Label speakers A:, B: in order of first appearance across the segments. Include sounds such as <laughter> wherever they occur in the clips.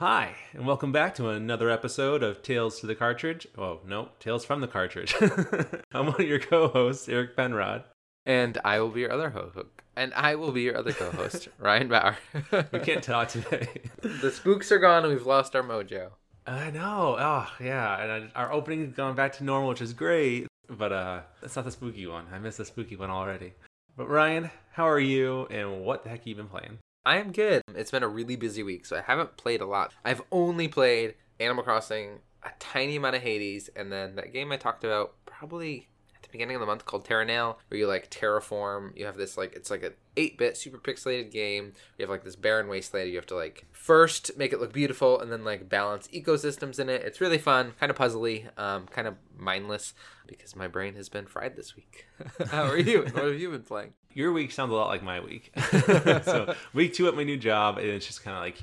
A: Hi, and welcome back to another episode of Tales to the Cartridge. Oh, no, Tales from the Cartridge. <laughs> I'm one of your co hosts, Eric Penrod.
B: And I will be your other host. And I will be your other co host, <laughs> Ryan Bauer.
A: We can't talk today.
B: the spooks are gone and we've lost our mojo.
A: I know. Oh, yeah. And I, our opening's gone back to normal, which is great. But uh, that's not the spooky one. I missed the spooky one already. But Ryan, how are you? And what the heck have you been playing?
B: I am good. It's been a really busy week, so I haven't played a lot. I've only played Animal Crossing, a tiny amount of Hades, and then that game I talked about probably the beginning of the month called Terra Nil, where you like terraform. You have this like it's like an 8-bit super pixelated game. You have like this barren wasteland. You have to like first make it look beautiful, and then like balance ecosystems in it. It's really fun, kind of puzzly, um, kind of mindless because my brain has been fried this week. <laughs> How are you? what have you been playing?
A: Your week sounds a lot like my week. <laughs> <laughs> so week two at my new job, and it's just kind of like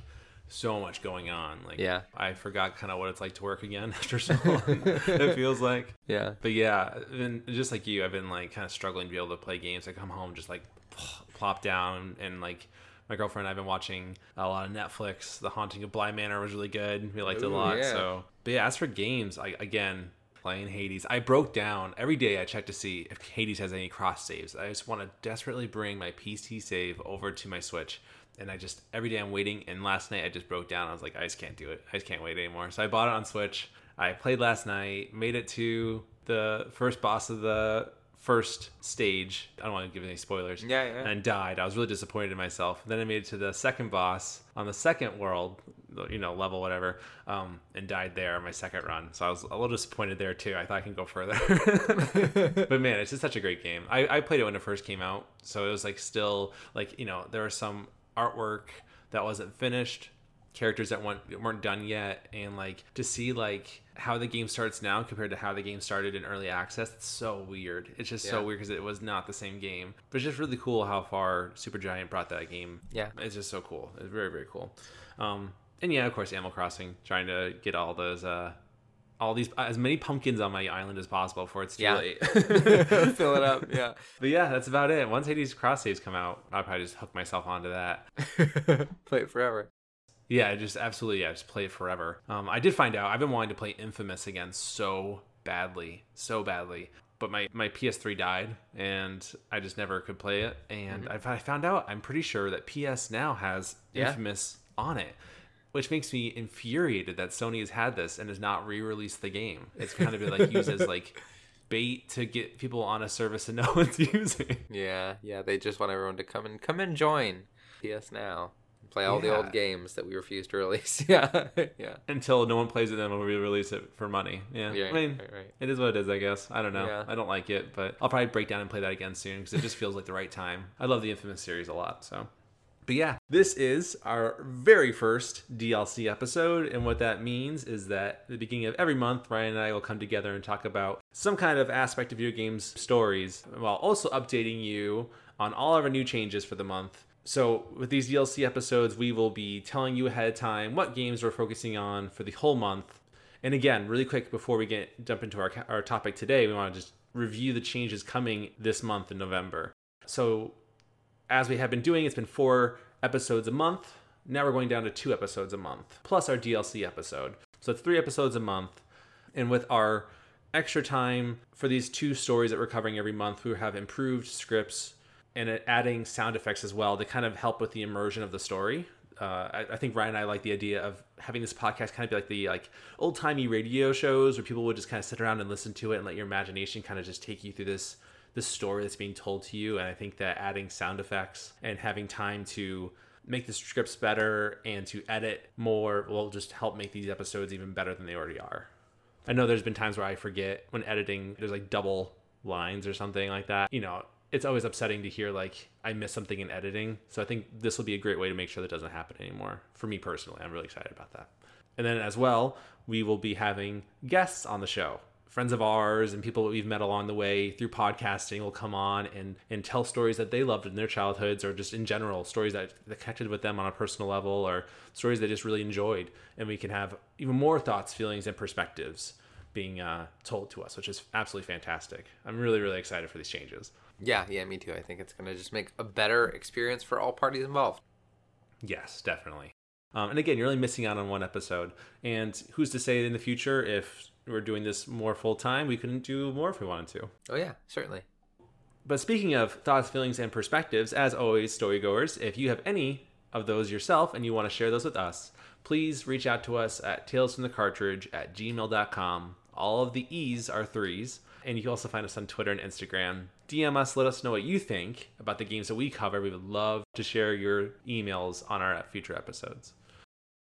A: so much going on. Like,
B: Yeah.
A: I forgot kind of what it's like to work again <laughs> after so long. it feels like.
B: Yeah.
A: But yeah, and just like you, I've been like kind of struggling to be able to play games. I come home just like <sniffs> plop down and like my girlfriend and I've been watching a lot of Netflix. The Haunting of Bly Manor was really good. We liked it a lot.
B: yeah.
A: So, but yeah, as for games, I again playing Hades. I broke down every day. I check to see if Hades has any cross saves. I just want to desperately bring my PC save over to my Switch. And I just every day I'm waiting. And last night I just broke down. I was like, I just can't do it. I just can't wait anymore. So I bought it on Switch. I played last night. Made it to the first boss of the first stage. I don't want to give any spoilers.
B: Yeah, yeah.
A: And died. I was really disappointed in myself. Then I made it to the second boss on the second world, you know, level whatever, um, and died there on my second run. So I was a little disappointed there too. I thought I can go further. <laughs> but man, it's just such a great game. I, I played it when it first came out, so it was like still like you know there was some artwork that wasn't finished characters that weren't, weren't done yet and like to see like how the game starts now compared to how the game started in early access it's so weird. It's just so weird because it was not the same game. But it's just really cool how far Supergiant brought that game.
B: Yeah.
A: it's just so cool. It's very very cool. Um and yeah of course animal crossing trying to get all those uh all these as many pumpkins on my island as possible before it's too
B: Yeah.
A: late <laughs>
B: Fill it up. Yeah. <laughs>
A: but yeah that's about it once hades cross saves come out i'll probably just hook myself onto that <laughs>
B: Play it forever.
A: Yeah, just absolutely. Yeah, just play it forever. Um, I did find out I've been wanting to play Infamous again so badly, so badly. But my, my PS3 died, and I just never could play it. And I, I found out I'm pretty sure that PS now has
B: Yeah.
A: Infamous on it, which makes me infuriated that Sony has had this and has not re-released the game. It's kind of been like used as like bait to get people on a service that no <laughs> one's using.
B: Yeah, yeah. They just want everyone to come and come and join PS Now. Play all the old games that we refuse to release. <laughs> yeah, yeah.
A: Until no one plays it, then we'll re-release it for money. Yeah,
B: Yeah,
A: I mean,
B: right, right.
A: It is what it is, I guess. I don't know.
B: Yeah.
A: I don't like it, but I'll probably break down and play that again soon because it just feels like the right time. I love the Infamous series a lot, so. But yeah, this is our very first DLC episode, and what that means is that at the beginning of every month, Ryan and I will come together and talk about some kind of aspect of video games stories, while also updating you on all of our new changes for the month. So, with these DLC episodes, we will be telling you ahead of time what games we're focusing on for the whole month. And again, really quick before we get jump into our our topic today, we want to just review the changes coming this month in November. So, as we have been doing, it's been four episodes a month. Now we're going down to two episodes a month, plus our DLC episode. So it's three episodes a month. And with our extra time for these two stories that we're covering every month, we have improved scripts and adding sound effects as well to kind of help with the immersion of the story. Uh, I, I think Ryan and I like the idea of having this podcast kind of be like the like old timey radio shows where people would just kind of sit around and listen to it and let your imagination kind of just take you through this this story that's being told to you. And I think that adding sound effects and having time to make the scripts better and to edit more will just help make these episodes even better than they already are. I know there's been times where I forget when editing, there's like double lines or something like that. You know, it's always upsetting to hear like I missed something in editing. So I think this will be a great way to make sure that doesn't happen anymore. For me personally, I'm really excited about that. And then as well, we will be having guests on the show. Friends of ours and people that we've met along the way through podcasting will come on and, and tell stories that they loved in their childhoods or just in general, stories that, that connected with them on a personal level or stories they just really enjoyed. And we can have even more thoughts, feelings, and perspectives being uh, told to us, which is absolutely fantastic. I'm really, really excited for these changes.
B: Yeah, yeah, me too. I think it's going to just make a better experience for all parties involved.
A: Yes, definitely. Um, and again, you're only missing out on one episode. And who's to say in the future if we're doing this more full time, we couldn't do more if we wanted to.
B: Oh yeah, certainly.
A: But speaking of thoughts, feelings, and perspectives, as always, storygoers, if you have any of those yourself and you want to share those with us, please reach out to us at talesfromthecartridge at gmail.com. All of the E's are threes. And you can also find us on Twitter and Instagram. DM us, let us know what you think about the games that we cover. We would love to share your emails on our future episodes.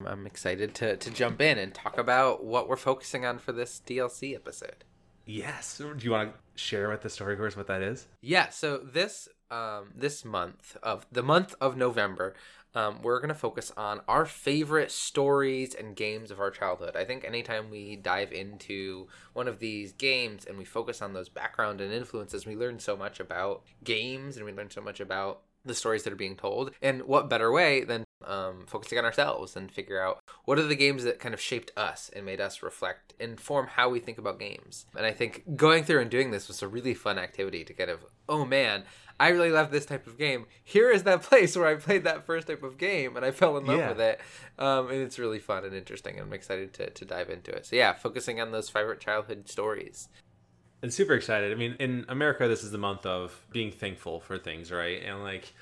B: I'm excited to, to jump in and talk about what we're focusing on for this DLC episode.
A: Yes. Do you want to share with the storygoers what that is?
B: Yeah. So this um, this month of the month of November, um, we're going to focus on our favorite stories and games of our childhood. I think anytime we dive into one of these games and we focus on those background and influences, we learn so much about games and we learn so much about the stories that are being told. And what better way than um, focusing on ourselves and figure out what are the games that kind of shaped us and made us reflect, inform how we think about games. And I think going through and doing this was a really fun activity to kind of, oh man, I really love this type of game. Here is that <laughs> place where I played that first type of game and I fell in love
A: Yeah.
B: with it. Um, and it's really fun and interesting. And I'm excited to, to dive into it. So, yeah, focusing on those favorite childhood stories.
A: and super excited. I mean, in America, this is the month of being thankful for things, right? And like,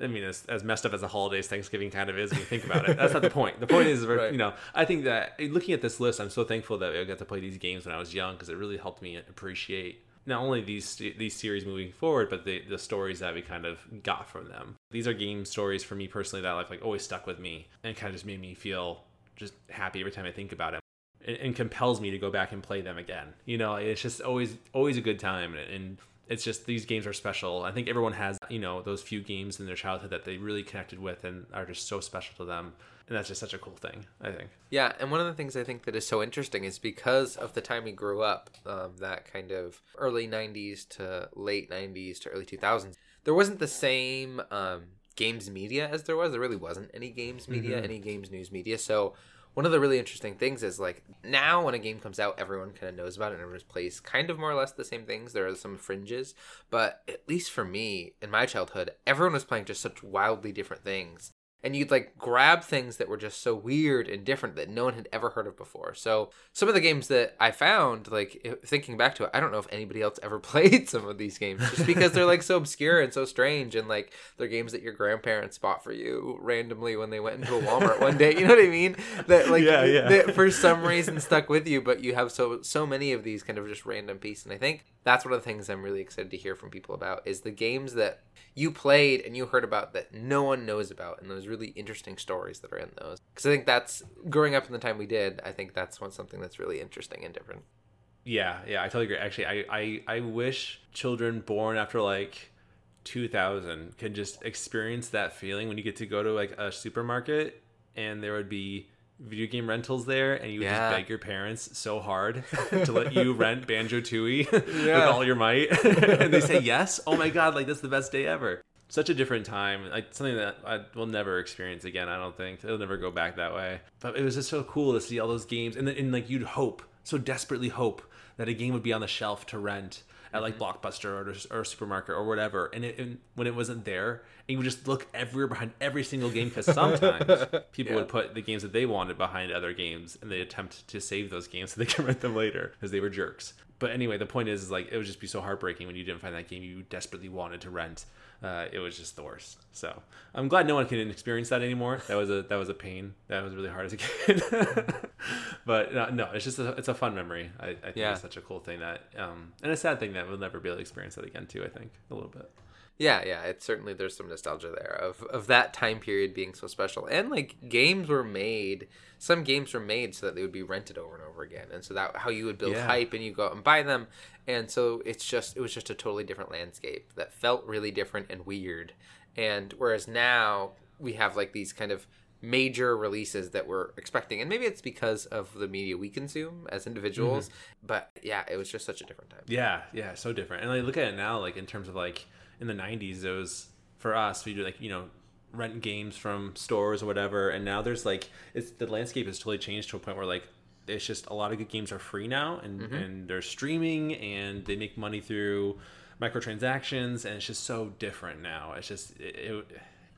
A: I mean, as, as messed up as the holidays Thanksgiving kind of is when you think about it, that's not the point. The point is, <laughs>
B: Right.
A: you know, I think that looking at this list, I'm so thankful that I got to play these games when I was young because it really helped me appreciate not only these these series moving forward, but the the stories that we kind of got from them. These are game stories for me personally that like like always stuck with me and kind of just made me feel just happy every time I think about it and, and compels me to go back and play them again. You know, it's just always always a good time, and, and it's just these games are special. I think everyone has you know those few games in their childhood that they really connected with and are just so special to them, and that's just such a cool thing. I think.
B: Yeah, and one of the things I think that is so interesting is because of the time we grew up, um, that kind of early 90s to late 90s to early 2000s, there wasn't the same um, games media as there was. There really wasn't any games media, any games news media. So one of the really interesting things is like now when a game comes out, everyone kind of knows about it and everyone plays kind of more or less the same things. There are some fringes, but at least for me in my childhood, everyone was playing just such wildly different things and you'd like grab things that were just so weird and different that no one had ever heard of before. So some of the games that I found, like thinking back to it, I don't know if anybody else ever <laughs> played some of these games just because they're like so obscure and so strange, and like they're games that your grandparents bought for you randomly when they went into a Walmart one day. You know what I mean? That like
A: Yeah, yeah.
B: that for some reason stuck with you, but you have so so many of these kind of just random pieces. And I think that's one of the things I'm really excited to hear from people about is the games that you played and you heard about that no one knows about and those really interesting stories that are in those because i think that's growing up in the time we did i think that's one something that's really interesting and different
A: Yeah, yeah, I totally agree. Actually, I, I, I wish children born after like 2000 could just experience that feeling when you get to go to like a supermarket and there would be video game rentals there and you would
B: Yeah.
A: just beg your parents so hard <laughs> to let you rent Banjo Tooie <laughs> with all your might <laughs> and they say yes. Oh my god, like that's the best day ever. Such a different time, like something that I will never experience again. I don't think it'll never go back that way. But it was just so cool to see all those games, and then and like you'd hope, so desperately hope that a game would be on the shelf to rent at like mm-hmm. Blockbuster or, or supermarket or whatever. And, it, and when it wasn't there, and you would just look everywhere behind every single game because sometimes <laughs> people
B: Yeah.
A: would put the games that they wanted behind other games, and they attempt to save those games so they can <laughs> rent them later because they were jerks. But anyway, the point is, is like it would just be so heartbreaking when you didn't find that game you desperately wanted to rent. Uh, it was just the worst. So I'm glad no one can experience that anymore. That was a that was a pain. That was really hard as a <laughs> kid. but uh, no, it's just a, it's a fun memory. I, I think
B: Yeah.
A: it's such a cool thing that um, and a sad thing that we'll never be able to experience that again too. I think a little bit.
B: Yeah yeah it's certainly there's some nostalgia there of of that time period being so special. And like games were made some games were made so that they would be rented over and over again. And so that how you would build
A: Yeah.
B: hype and you go out and buy them. And so it's just it was just a totally different landscape that felt really different and weird. And whereas now we have like these kind of major releases that we're expecting. And maybe it's because of the media we consume as individuals mm-hmm. but yeah it was just such a different time.
A: Yeah, yeah, so different. And like look at it now, like in terms of like in the '90s, it was for us we do like you know rent games from stores or whatever, and now there's like it's the landscape has totally changed to a point where like it's just a lot of good games are free now and mm-hmm. and they're streaming and they make money through microtransactions and it's just so different now. It's just it, it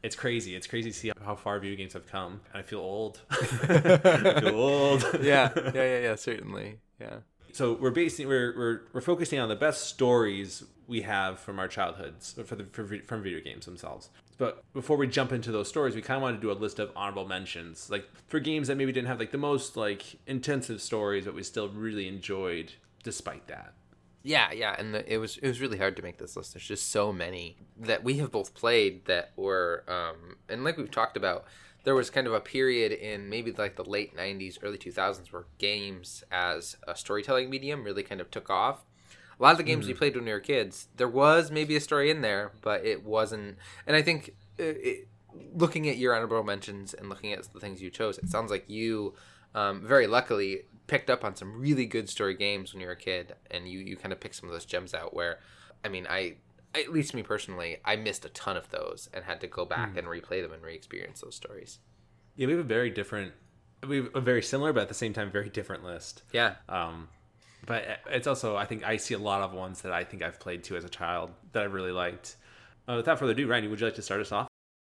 A: it's crazy. It's crazy to see how far video games have come. I feel old. <laughs> I feel <laughs> old.
B: yeah, <laughs> yeah, yeah, yeah, certainly. Yeah.
A: So we're basing we're we're we're focusing on the best stories we have from our childhoods for the for, from video games themselves. But before we jump into those stories, we kind of want to do a list of honorable mentions, like for games that maybe didn't have like the most like intensive stories, but we still really enjoyed despite that.
B: Yeah, yeah, and the, it was it was really hard to make this list. There's just so many that we have both played that were, um, and like we've talked about, there was kind of a period in maybe like the late '90s, early 2000s where games as a storytelling medium really kind of took off. A lot of the games mm. we played when we were kids, there was maybe a story in there, but it wasn't. And I think it, it, looking at your honorable mentions and looking at the things you chose, it sounds like you, um, very luckily, picked up on some really good story games when you were a kid, and you you kind of picked some of those gems out. Where, I mean, I at least me personally, I missed a ton of those and had to go back mm. and replay them and re-experience those stories.
A: Yeah, we have a very different, we have a very similar, but at the same time, very different list.
B: Yeah.
A: Um, but it's also, I think I see a lot of ones that I think I've played too as a child that I really liked. Uh, without further ado, Randy, would you like to start us off?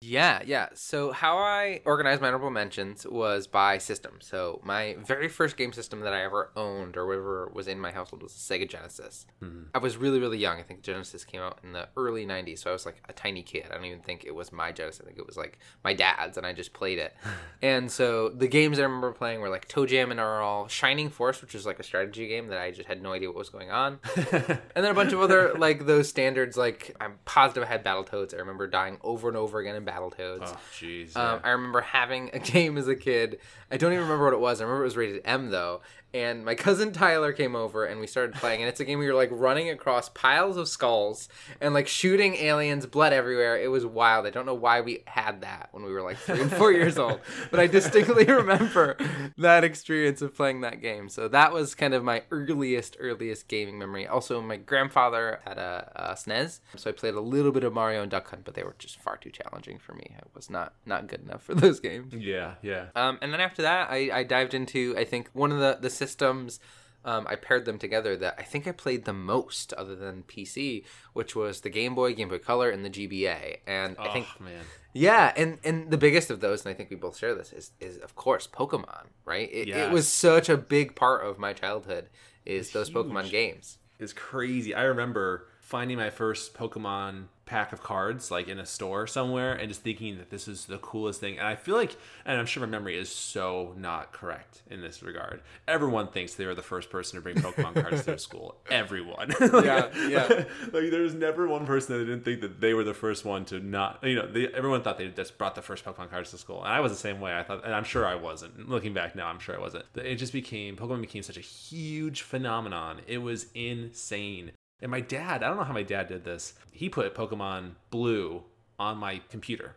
B: Yeah, yeah. So how I organized my honorable mentions was by system. So my very first game system that I ever owned or whatever was in my household was a Sega Genesis. Mm-hmm. I was really, really young. I think Genesis came out in the early '90s, so I was like a tiny kid. I don't even think it was my Genesis. I think it was like my dad's, and I just played it. <laughs> and so the games I remember playing were like ToeJam and Earl, Shining Force, which is like a strategy game that I just had no idea what was going on, <laughs> and then a bunch of other like those standards. Like I'm positive I had Battletoads. I remember dying over and over again in Battletoads.
A: Oh, jeez.
B: Um, I remember having a <laughs> game as a kid. I don't even remember what it was. I remember it was rated M though, and my <laughs> cousin Tyler came over and we started playing and it's a game where you're like running across piles of skulls and like shooting aliens blood everywhere. It was wild. I don't know why we had that when we were like three and four <laughs> years old but i distinctly <laughs> remember that experience of playing that game. So that was kind of my earliest earliest gaming memory. Also my grandfather had a, a snes so i played a little bit of mario and duck hunt but they were just far too challenging for me. I was not not good enough for those games.
A: Yeah yeah.
B: Um, and then after that I, I dived into i think one of the the systems um, I paired them together that I think I played the most other than PC, which was the Game Boy, Game Boy Color, and the GBA. And oh, I think,
A: man.
B: yeah, and and the biggest of those, and I think we both share this, is is of course Pokemon. Right? It, yes. it was such a big part of my childhood. Is it's those huge. Pokemon games?
A: It's crazy. I remember finding my first Pokemon pack of cards like in a store somewhere and just thinking that this is the coolest thing. And i feel like and i'm sure my memory is so not correct in this regard. Everyone thinks they were the first person to bring pokemon cards to their school. <laughs> Everyone. <laughs>
B: Like, yeah. yeah <laughs>
A: like there's never one person that didn't think that they were the first one to not you know they, everyone thought they just brought the first pokemon cards to school. And i was the same way. I thought and i'm sure i wasn't. Looking back now i'm sure i wasn't. It just became pokemon became such a huge phenomenon. It was insane and my dad, I don't know how my dad did this. He put Pokemon Blue on my computer.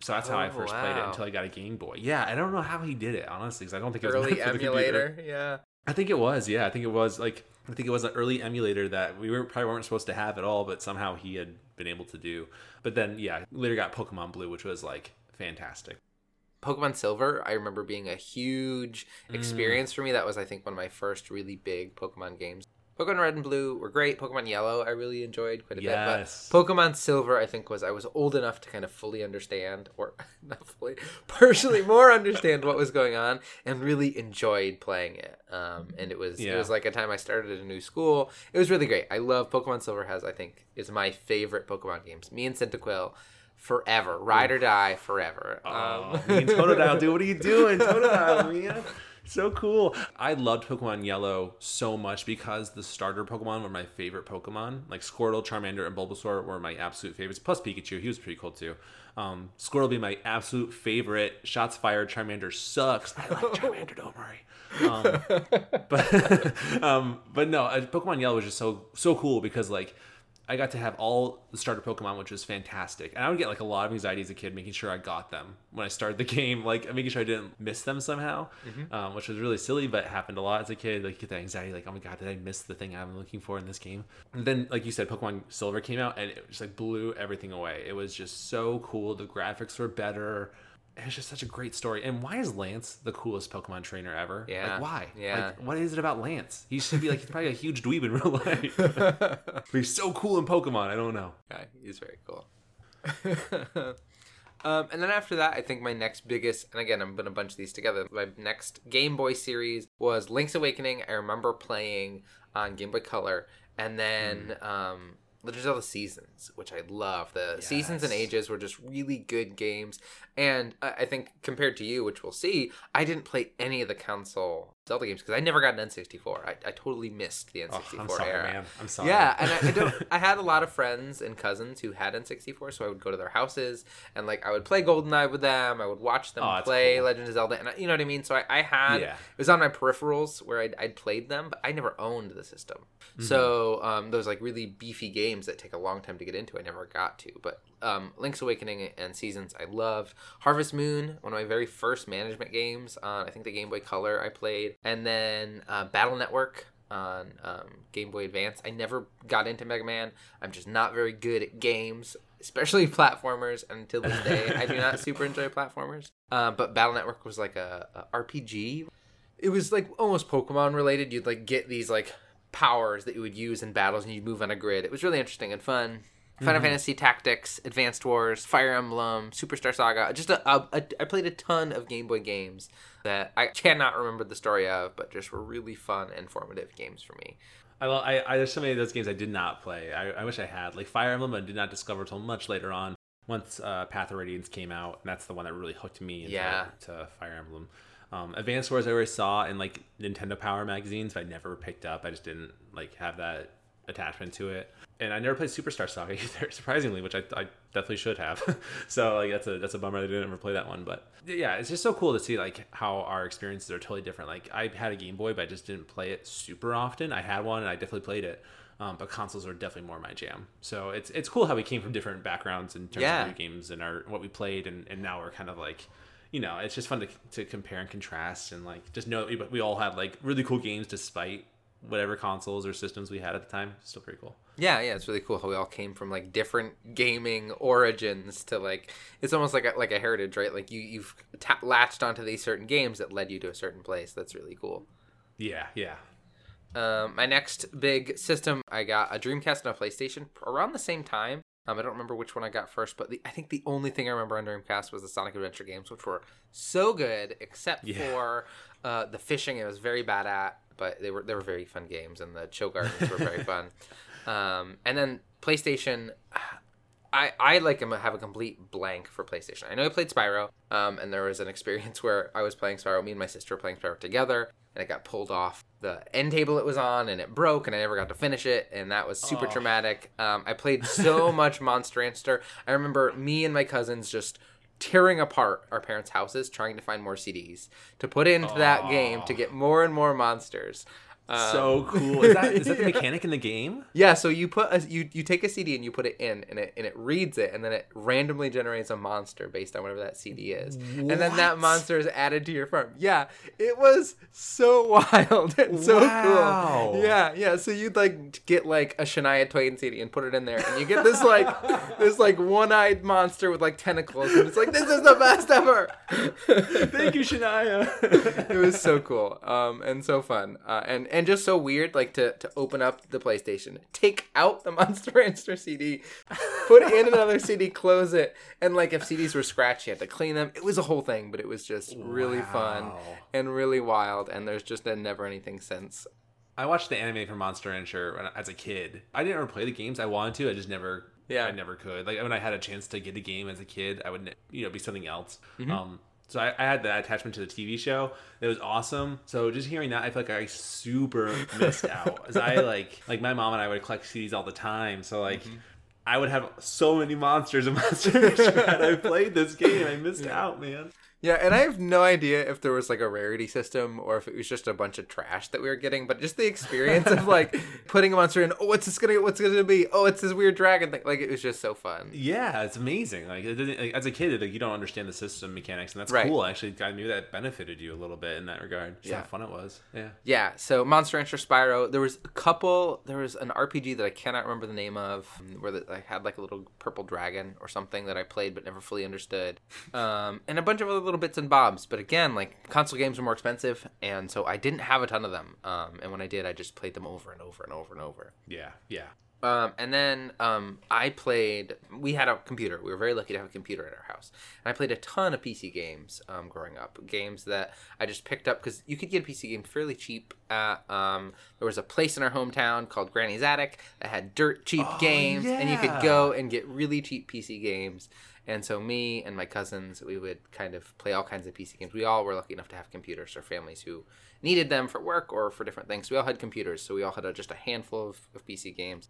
A: So that's how oh, I first wow. played it until I got a Game Boy. Yeah, I don't know how he did it honestly, because I don't think it was <laughs>
B: early emulator. Yeah,
A: I think it was. Yeah, I think it was like I think it was an early emulator that we were probably weren't supposed to have at all, but somehow he had been able to do. But then yeah, later got Pokemon Blue, which was like fantastic.
B: Pokemon Silver, I remember being a huge mm. experience mm. for me. That was, I think, one of my first really big Pokemon games. Pokemon Red and Blue were great. Pokemon Yellow, I really enjoyed quite a yes. bit. But Pokemon Silver, I think, was I was old enough to kind of fully understand, or <laughs> not fully, <laughs> partially more understand what was going on, and really enjoyed playing it. Um, and it was yeah. it was like a time I started a new school. It was really great. I love Pokemon Silver. Has I think is my favorite Pokemon games. Me and Cyndaquil forever, ride or die forever.
A: Oh, um, me and Totodile, dude, what are you <laughs> doing, Totodile, man? So cool. I loved Pokemon Yellow so much because the starter Pokemon were my favorite Pokemon. Like Squirtle, Charmander, and Bulbasaur were my absolute favorites. Plus Pikachu, he was pretty cool too. Um, Squirtle be my absolute favorite. Shots fired. Charmander sucks. I like <laughs> Charmander. Don't worry. Um, but <laughs> um, but no, uh, Pokemon Yellow was just so so cool because like I got to have all the starter Pokemon, which was fantastic. And I would get like a lot of anxiety as a kid, making sure I got them when I started the <laughs> game, like making sure I didn't miss them somehow, mm-hmm. um, which was really silly, but happened a lot as a kid. Like you get that anxiety, like oh my god, did I miss the thing I'm looking for in this game? And then, like you said, Pokemon Silver came out and it just like blew everything away. It was just so cool. The graphics were better it's just such a great story. And why is Lance the coolest Pokemon trainer ever?
B: Yeah.
A: Like, why?
B: Yeah.
A: Like, what is it about Lance? He should be like, he's probably a huge dweeb in real life. <laughs> <laughs> but he's so cool in Pokemon. I don't know.
B: Yeah, he's very cool. <laughs> Um, and then after that, I think my next biggest, and again, I'm going to bunch these together. My next Game Boy series was Link's Awakening. I remember playing on Game Boy Color, and then
A: Hmm.
B: um, Legend all the Seasons, which I love. The Seasons and Ages were just really good games, and I I think compared to you, which we'll see, I didn't play any of the console Zelda games because I never got an N64. I, I totally missed the N64
A: Oh, I'm sorry,
B: era.
A: man. I'm sorry.
B: Yeah, and I, I don't. <laughs> I had a lot of friends and cousins who had N64, so I would go to their houses and like I would play GoldenEye with them. I would watch them
A: Oh,
B: play
A: cool.
B: Legend of Zelda, and I, you know what I mean. So I, I had
A: Yeah.
B: it was on my peripherals where I'd, I'd played them, but I never owned the system.
A: Mm-hmm.
B: So um, those like really beefy games that take a long time to get into, I never got to. But um, Link's Awakening and Seasons, I loved. Harvest Moon, one of my very first management games on I think the Game Boy Color I played, and then uh, Battle Network on um, Game Boy Advance. I never got into Mega Man. I'm just not very good at games, especially <laughs> platformers. And until this day, I do not super enjoy platformers. Uh, but Battle Network was like a, a RPG. It was like almost Pokemon related. You'd like get these like powers that you would use in battles, and you'd move on a grid. It was really interesting and fun. Final Fantasy Tactics, Advanced Wars, Fire Emblem, Superstar Saga. Just a, a, a, I played a ton of Game Boy games that I cannot remember the story of, but just were really fun and formative games for me.
A: I, lo- I, I there's so many of those games I did not play. I, I wish I had. Like Fire Emblem, I did not discover until much later on. Once uh, Path of Radiance came out, and that's the one that really hooked me into
B: Yeah.
A: to Fire Emblem. Um, Advanced Wars I always saw in like Nintendo Power magazines, but I never picked up. I just didn't like have that attachment to it. And I never played Superstar Saga <laughs> either, surprisingly, which I, I definitely should have. <laughs> so like that's a that's a bummer that I didn't ever play that one. But yeah, it's just so cool to see like how our experiences are totally different. Like I had a Game Boy, but I just didn't play it super often. I had one and I definitely played it. Um, but consoles are definitely more my jam. So it's it's cool how we came from different backgrounds in terms
B: Yeah.
A: of games and our what we played, and, and now we're kind of like, you know, it's just fun to, to compare and contrast and like just know that we, we all had like really cool games despite whatever consoles or systems we had at the time. Still pretty cool.
B: Yeah, yeah, it's really cool how we all came from like different gaming origins to like it's almost like a, like a heritage, right? Like you you've ta- latched onto these certain games that led you to a certain place. That's really cool.
A: Yeah, yeah.
B: Um, my next big system, I got a Dreamcast and a PlayStation around the same time. Um, I don't remember which one I got first, but the, I think the only thing I remember on Dreamcast was the Sonic Adventure games, which were so good, except
A: Yeah.
B: for uh, the fishing. It was very bad at, but they were they were very fun games, and the Chao gardens were very <laughs> fun. Um, and then PlayStation, I I like have a complete blank for PlayStation. I know I played Spyro, um, and there was an experience <laughs> where I was playing Spyro. Me and my sister were playing Spyro together, and it got pulled off the end table it was on, and it broke, and I never got to finish it, and that was super
A: Oh.
B: traumatic. Um, I played so <laughs> much Monster Rancher. I remember me and my cousins just tearing apart our parents' houses trying to find more CDs to put into that game to get more and more monsters. Um,
A: so cool. Is that is that the
B: yeah. <laughs>
A: mechanic in the game?
B: Yeah, so you put a, you you take a CD and you put it in, and it and it reads it, and then it randomly generates a monster based on whatever that CD is, and then that monster is added to your farm. Yeah, it was so <laughs> wild and so
A: Wow.
B: cool. Yeah, yeah. So you'd like get like a Shania Twain CD and put it in there, and you get this like <laughs> this like one-eyed monster with like tentacles, and it's like this is the best ever.
A: Thank you, Shania.
B: it was so cool um, and so fun uh, and and just so weird like to, to open up the playstation take out the <laughs> monster rancher cd put in another cd <laughs> close it and like if cds were scratched you had to clean them it was a whole thing but it was just really fun and really wild and there's just been never anything since
A: I watched the anime for Monster Rancher as a kid. I didn't ever play the games. I wanted to. I just never.
B: Yeah.
A: I never could. Like when I had a chance to get a game as a kid, I would you know be something else.
B: Mm-hmm.
A: Um. So I, I had that attachment to the TV show. It was awesome. So just hearing that, I feel like I super missed out. As I <laughs> like, like my mom and I would collect CDs all the time. So like,
B: Mm-hmm.
A: I would have so many monsters in monsters. <laughs> Had I played this game. I missed out, man.
B: Yeah, and I have no idea if there was like a rarity system or if it was just a bunch of trash that we were getting, but just the experience of like <laughs> putting a monster in, oh, what's this gonna what's it gonna be? Oh, it's this weird dragon thing. Like it was just so fun.
A: Yeah, it's amazing. Like, it didn't, like as a kid, like you don't understand the system mechanics, and that's
B: Right.
A: cool. Actually, I knew that benefited you a little bit in that regard. Just
B: Yeah.
A: how fun it was. Yeah.
B: Yeah, so Monster Rancher Spyro. There was a couple. There was an RPG that I cannot remember the name of, where the, I had like a little purple dragon or something that I played but never fully understood, um, and a bunch of other little bits and bobs. But again, like console games are more expensive, and so I didn't have a ton of them. Um, and when I did, I just played them over and over and over and over.
A: Yeah. Yeah.
B: Um, and then um, I played. We had a computer. We were very lucky to have a computer at our house, and I played a ton of PC games um, growing up. Games that I just picked up because you could get a PC game fairly cheap. At um, there was a place in our hometown called Granny's Attic that had dirt cheap
A: Oh,
B: games, and you could go and get really cheap PC games. And so me and my cousins, we would kind of play all kinds of PC games. We all were lucky enough to have computers or families who needed them for work or for different things. We all had computers, so we all had a, just a handful of, of PC games.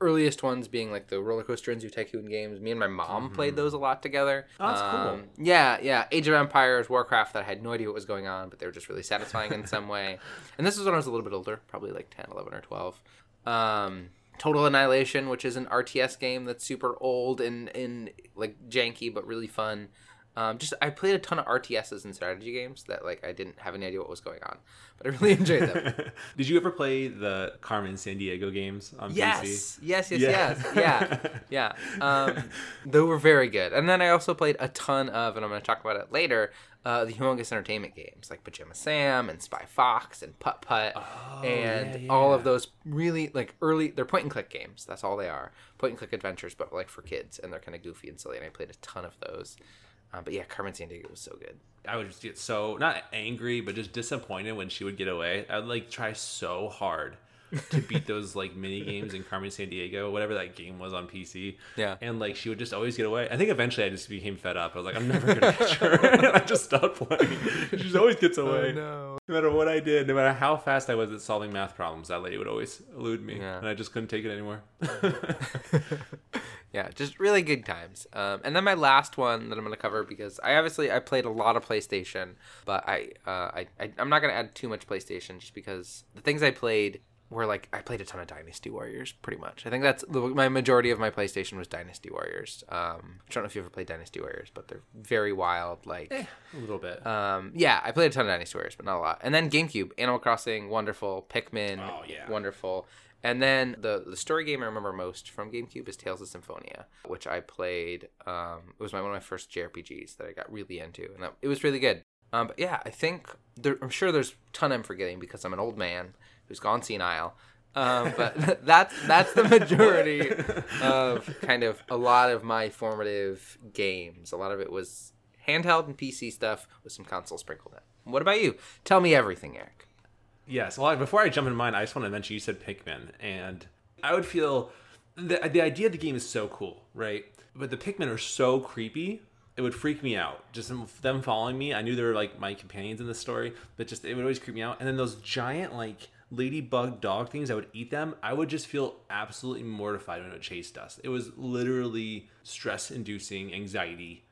B: Earliest ones being like the roller coaster and zoo tycoon games. Me and my mom played those a lot together.
A: Oh, that's cool.
B: Um, Yeah, yeah. Age of Empires, Warcraft. That I had no idea what was going on, but they were just really satisfying in some way. <laughs> And this was when I was a little bit older, probably like 10, 11, or 12. Um, Total Annihilation, which is an RTS game that's super old and, and like janky but really fun. Um, just I played a ton of RTSs and strategy games that like I didn't have any idea what was going on, but I really <laughs> enjoyed them. <laughs>
A: Did you ever play the Carmen Sandiego games on PC?
B: yes, yes, yes,
A: Yeah.
B: yes, yeah, <laughs> yeah. Um, they were very good. And then I also played a ton of, and I'm going to talk about it later. Uh, the humongous entertainment games like Pajama Sam and Spy Fox and Putt Putt and
A: Oh, yeah,
B: all of those really like early they're point and click games that's all they are point and click adventures but like for kids and they're kind of goofy and silly and i played a ton of those um, but yeah carmen Sandiego was so good
A: I would just get so not angry, but just disappointed when she would get away. I would like try so hard to beat those like mini games in Carmen Sandiego, whatever that game was on PC.
B: Yeah.
A: And like she would just always get away. I think eventually I just became fed up. I was like, I'm never gonna catch her. <laughs> and I just stopped playing. She just always gets away.
B: no
A: No matter what I did, no matter how fast I was at solving math problems, that lady would always elude me,
B: Yeah.
A: and I just couldn't take it anymore. <laughs>
B: yeah just really good times um, and then my last one that i'm going to cover because i obviously i played a lot of playstation but i uh, I, I i'm not going to add too much playstation just because the things i played were like i played a ton of dynasty warriors pretty much i think that's the, my majority of my playstation was dynasty warriors um, i don't know if you ever played dynasty warriors but they're very wild like
A: a little bit.
B: um, yeah, I played a ton of Dynasty Warriors, but not a lot. And then GameCube, Animal Crossing, wonderful. Pikmin,
A: Oh, yeah.
B: wonderful. And then the the story game I remember most from GameCube is Tales of Symphonia, which I played. Um, it was my one of my first JRPGs that I got really into, and that, it was really good. Um, but yeah, I think there, I'm sure there's a ton I'm forgetting because I'm an old man who's gone senile. Um, but <laughs> that's that's the majority <laughs> of kind of a lot of my formative games. A lot of it was handheld and PC stuff with some console sprinkled in. What about you? Tell me everything, Eric.
A: Yes. Well, before I jump into mine, I just want to mention you said Pikmin, and I would feel the the idea of the game is so cool, right? But the Pikmin are so creepy. It would freak me out. Just them- them following me. I knew they were like my companions in the story, but just it would always creep me out. And then those giant like ladybug dog things, I would eat them. I would just feel absolutely mortified when it chased us. It was literally stress-inducing anxiety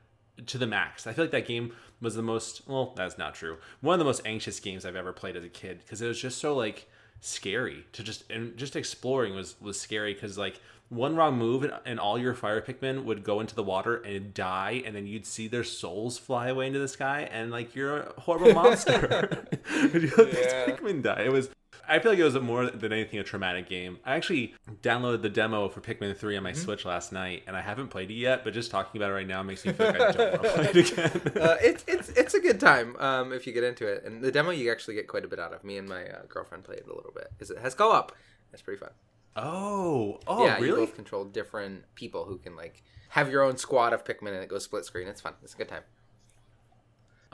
A: to the max. I feel like that game was the most well, that's not true. One of the most anxious games I've ever played as a kid because it was just so like scary to just and just exploring was was scary because like one wrong move and, and all your fire Pikmin would go into the water and die, and then you'd see their souls fly away into the sky, and like you're a horrible <laughs> monster. <laughs> you let these
B: Yeah.
A: Pikmin die. It was. I feel like it was more than anything a traumatic game. I actually downloaded the demo for Pikmin 3 on my Switch last night, and I haven't played it yet, but just talking about it right now makes me feel like I don't want to play it <laughs> again.
B: Uh, it's it's it's a good time um, if you get into it, and the demo you actually get quite a bit out of. Me and my uh, girlfriend played it a little bit because it has co-op. That's pretty fun.
A: Oh, oh,
B: yeah, you
A: really?
B: both control different people who can like have your own squad of Pikmin and it goes split screen. It's fun. It's a good time.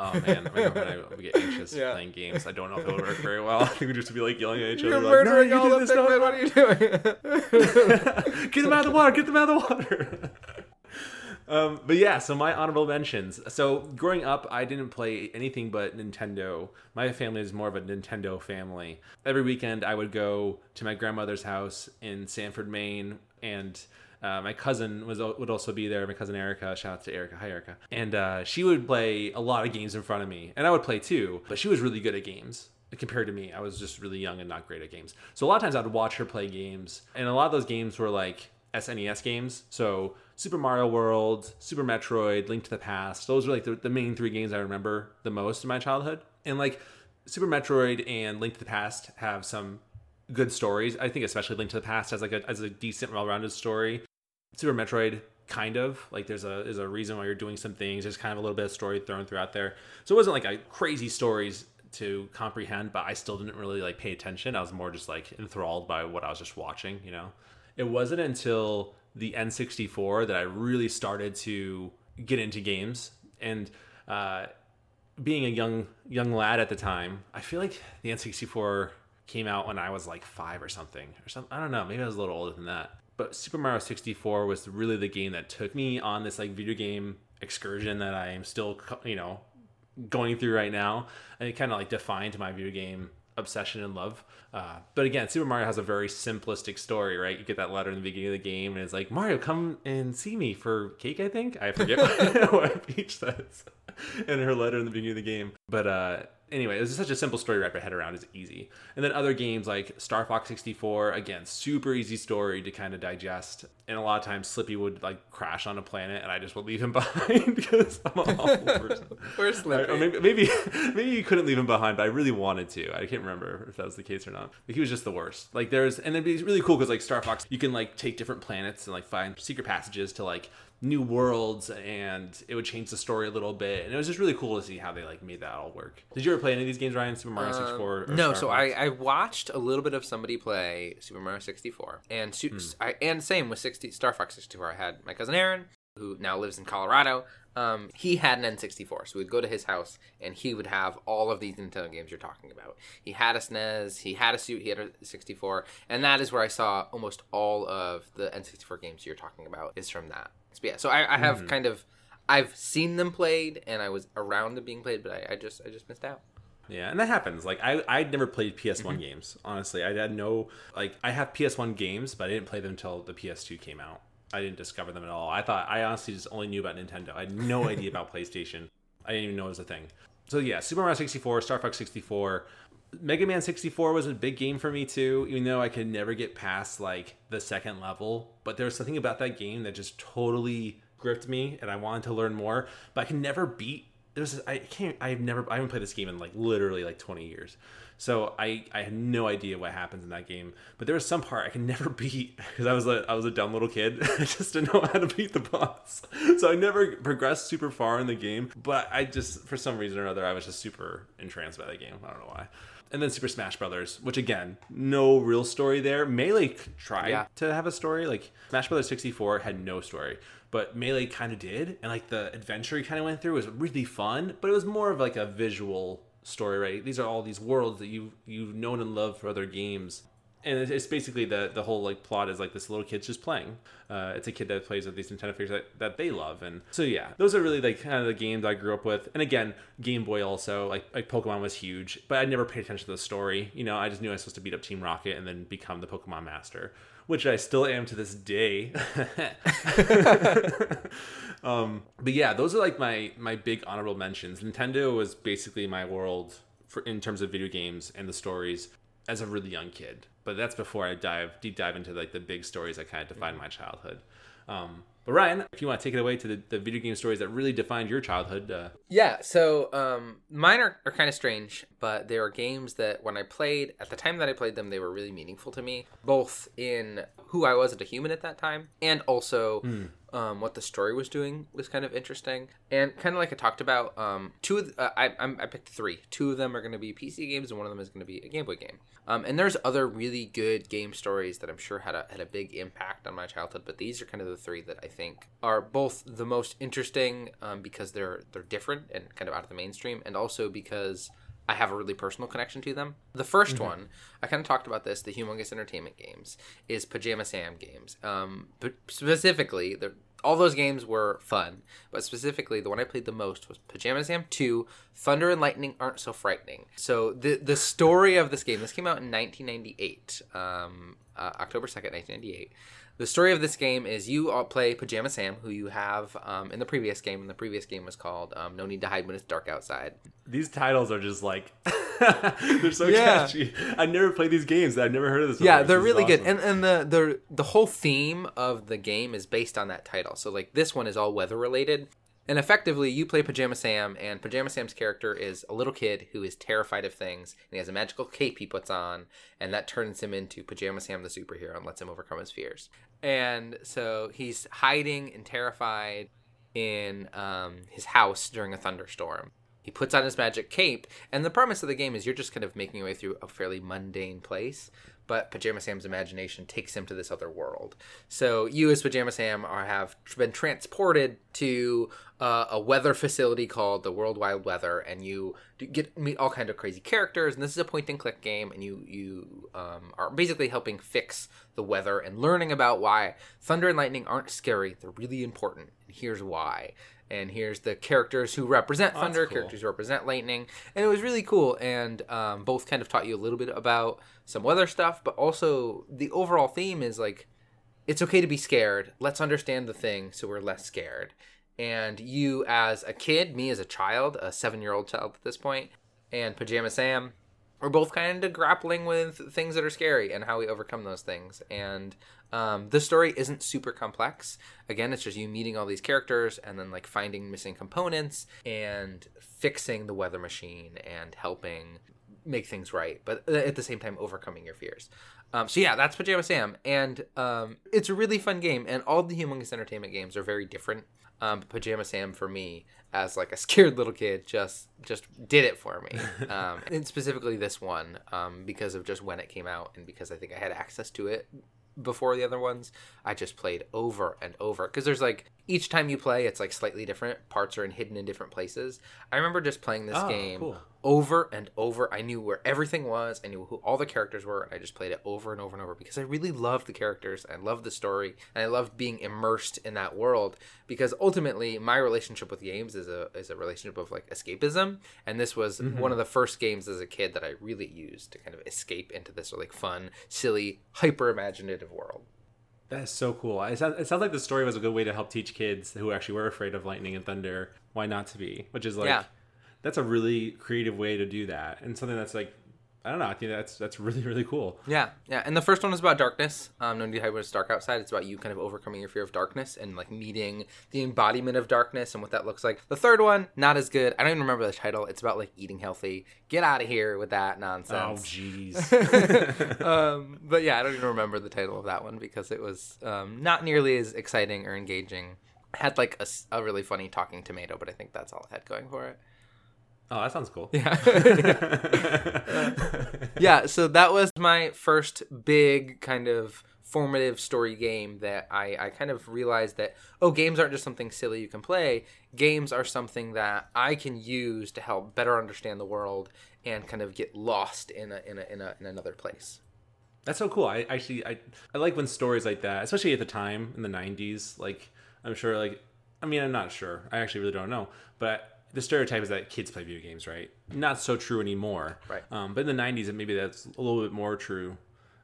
A: Oh man, and I get anxious <laughs>
B: Yeah.
A: playing games. I don't know if it would work very well. <laughs> I think we'd just be like yelling at each other.
B: You're
A: like,
B: murdering
A: no,
B: all
A: you
B: the
A: this, no,
B: Pikmin. What are you doing? <laughs>
A: get them out of the water. Get them out of the water. Um, but yeah, so my honorable mentions. So growing up, I didn't play anything but Nintendo. My family is more of a Nintendo family. Every weekend, I would go to my grandmother's house in Sanford, Maine, and uh, my cousin was would also be there. My cousin Erica. Shout out to Erica. Hi, Erica. And uh, she would play a lot of games in front of me, and I would play too. But she was really good at games compared to me. I was just really young and not great at games. So a lot of times I'd watch her play games, and a lot of those games were like SNES games. So Super Mario World, Super Metroid, Link to the Past. Those are like the, the main three games I remember the most in my childhood. And like Super Metroid and Link to the Past have some good stories. I think especially Link to the Past has like a, as a decent, well-rounded story. Super Metroid kind of like there's a there's a reason why you're doing some things. There's kind of a little bit of story thrown throughout there. So it wasn't like a crazy stories to comprehend, but I still didn't really like pay attention. I was more just like enthralled by what I was just watching, you know. It wasn't until the N64 that I really started to get into games. And uh, being a young young lad at the time, I feel like the N64 came out when I was like five or something, or something. I don't know. Maybe I was a little older than that. But Super Mario 64 was really the game that took me on this like video game excursion that I am still, you know, going through right now, and it kind of like defined my video game obsession and love. Uh, but again, Super Mario has a very simplistic story, right? You get that letter in the beginning of the game, and it's like Mario, come and see me for cake. I think I forget <laughs> <laughs> what Peach says <laughs> in her letter in the beginning of the game, but uh, anyway, it's such a simple story to wrap your head around. It's easy. And then other games like Star Fox 64, again, super easy story to kind of digest. And a lot of times Slippy would like crash on a planet and I just would leave him <laughs> behind <laughs> because I'm an awful person.
B: Poor Slippy.
A: Or maybe, maybe, maybe you couldn't leave him behind, but I really wanted to. I can't remember if that was the case or not. But he was just the worst. Like there's, and it'd be really cool because like Star Fox, you can like take different planets and like find secret passages to like new worlds and it would change the story a little bit. And it was just really cool to see how they like made that all work. Did you ever play any of these games ryan? Super mario 64
B: um, no Star so I, I watched a little bit of somebody play super mario 64 and su- hmm. I, and same with 60 star fox 64 i had my cousin aaron who now lives in colorado. Um, he had an N64, so we'd go to his house and he would have all of these Nintendo games you're talking about. He had a SNES, he had a suit, he had a 64, and that is where I saw almost all of the N64 games you're talking about is from that. So, yeah, so I, I have mm-hmm. kind of I've seen them played and I was around them being played, but I, I just I just missed out.
A: Yeah, and that happens. Like I I'd never played PS1 mm-hmm. games. Honestly, I had no like I have PS1 games, but I didn't play them until the PS2 came out. I didn't discover them at all. I thought I honestly just only knew about Nintendo. I had no idea about <laughs> PlayStation. I didn't even know it was a thing. So yeah, Super Mario 64, Star Fox 64, Mega Man 64 was a big game for me too, even though I could never get past like the second level. But there was something about that game that just totally gripped me and I wanted to learn more, but I can never beat there's I can't I've never I haven't played this game in like literally like 20 years. So I I had no idea what happens in that game. But there was some part I can never <laughs> beat because I was a I was a dumb little kid. <laughs> I just didn't know how to beat the boss. So I never progressed super far in the game. But I just for some reason or other I was just super entranced by the game. I don't know why and then Super Smash Brothers, which again, no real story there. Melee tried yeah. to have a story. Like Smash Brothers 64 had no story, but Melee kind of did, and like the adventure he kind of went through was really fun. But it was more of like a visual story, right? These are all these worlds that you you've known and loved for other games and it's basically the the whole like plot is like this little kid's just playing. Uh, it's a kid that plays with these Nintendo figures that, that they love, and so yeah, those are really like kind of the games I grew up with. And again, Game Boy also like like Pokemon was huge, but I never paid attention to the story. You know, I just knew I was supposed to beat up Team Rocket and then become the Pokemon Master, which I still am to this day. <laughs> um, but yeah, those are like my my big honorable mentions. Nintendo was basically my world for in terms of video games and the stories as a really young kid but that's before I dive deep dive into like the big stories that kind of define my childhood. Um, but Ryan, if you want to take it away to the, the video game stories that really defined your childhood. Uh...
B: Yeah, so um, mine are, are kind of strange, but they are games that when I played, at the time that I played them, they were really meaningful to me, both in who I was as a human at that time and also mm um, what the story was doing was kind of interesting and kind of like I talked about. Um, two of the, uh, I I picked three. Two of them are going to be PC games, and one of them is going to be a Game Boy game. Um, and there's other really good game stories that I'm sure had a had a big impact on my childhood, but these are kind of the three that I think are both the most interesting um, because they're they're different and kind of out of the mainstream, and also because I have a really personal connection to them. The 1st mm-hmm. one, I kind of talked about this, the Humongous Entertainment games, is Pajama Sam games. Um, but specifically, all those games were fun, but specifically, the one I played the most was Pajama Sam 2 Thunder and Lightning Aren't So Frightening. So, the, the story of this game, this came out in 1998, um, uh, October 2nd, 1998. The story of this game is you all play Pajama Sam, who you have um, in the previous game, and the previous game was called um, No Need to Hide When It's Dark Outside.
A: These titles are just like <laughs> they're so yeah. catchy. I never played these games. I've never heard of this.
B: Yeah, they're really awesome. good, and and the the the whole theme of the game is based on that title. So like this one is all weather related. And effectively, you play Pajama Sam, and Pajama Sam's character is a little kid who is terrified of things, and he has a magical cape he puts on, and that turns him into Pajama Sam the superhero and lets him overcome his fears. And so he's hiding and terrified in um, his house during a thunderstorm. He puts on his magic cape, and the premise of the game is you're just kind of making your way through a fairly mundane place, but Pajama Sam's imagination takes him to this other world. So you, as Pajama Sam, are have been transported to uh, a weather facility called the World Wide Weather, and you get meet all kind of crazy characters. And this is a point and click game, and you you um, are basically helping fix the weather and learning about why thunder and lightning aren't scary. They're really important, and here's why. And here's the characters who represent
A: Oh,
B: thunder,
A: cool.
B: characters who represent lightning, and it was really cool. And um, both kind of taught you a little bit about some weather stuff, but also the overall theme is like it's okay to be scared. Let's understand the thing so we're less scared. And you, as a kid, me as a child, a seven year old child at this point, and Pajama Sam, we're both kind of grappling with things that are scary and how we overcome those things. And um, the story isn't super complex. Again, it's just you meeting all these characters and then like finding missing components and fixing the weather machine and helping make things right, but at the same time overcoming your fears. Um, so yeah, that's Pajama Sam, and um, it's a really fun game. And all the Humongous Entertainment games are very different. Um, Pajama Sam for me, as like a scared little kid, just just did it for me. <laughs> Um, and specifically this one, um, because of just when it came out, and because I think I had access to it before the other ones. I just played over and over because there's like each time you play, it's like slightly different. Parts are in, hidden in different places. I remember just playing this
A: Oh,
B: game
A: cool.
B: Over and over. I knew where everything was. I knew who all the characters were, and I just played it over and over and over because I really loved the characters. I loved the story, and I loved being immersed in that world. Because ultimately, my relationship with games is a is a relationship of like escapism, and this was mm-hmm. one of the first games as a kid that I really used to kind of escape into this like fun, silly, hyper imaginative world.
A: That is so cool. It sounds, it sounds like the story was a good way to help teach kids who actually were afraid of lightning and thunder why not to be, which is like
B: Yeah.
A: That's a really creative way to do that and something that's like I don't know. I think that's that's really really cool.
B: Yeah, yeah. And the first one is about darkness. Um, no need to it's dark outside. It's about you kind of overcoming your fear of darkness and like meeting the embodiment of darkness and what that looks like. The third one, not as good. I don't even remember the title. It's about like eating healthy. Get out of here with that nonsense.
A: Oh jeez. <laughs>
B: um, but yeah, I don't even remember the title of that one because it was um, not nearly as exciting or engaging. It had like a really funny talking tomato, but I think that's all it had going for it.
A: Oh, that sounds cool.
B: Yeah. <laughs> yeah, so that was my first big kind of formative story game that I, I kind of realized that, oh, games aren't just something silly you can play. Games are something that I can use to help better understand the world and kind of get lost in a, in a, in, a, in another place.
A: That's so cool. I actually I I like when stories like that, especially at the time in the '90s. Like I'm sure, like I mean, I'm not sure. I actually really don't know, but the stereotype is that kids play video games, right? Not so true anymore.
B: Right.
A: Um, but in the '90s, maybe that's a little bit more true,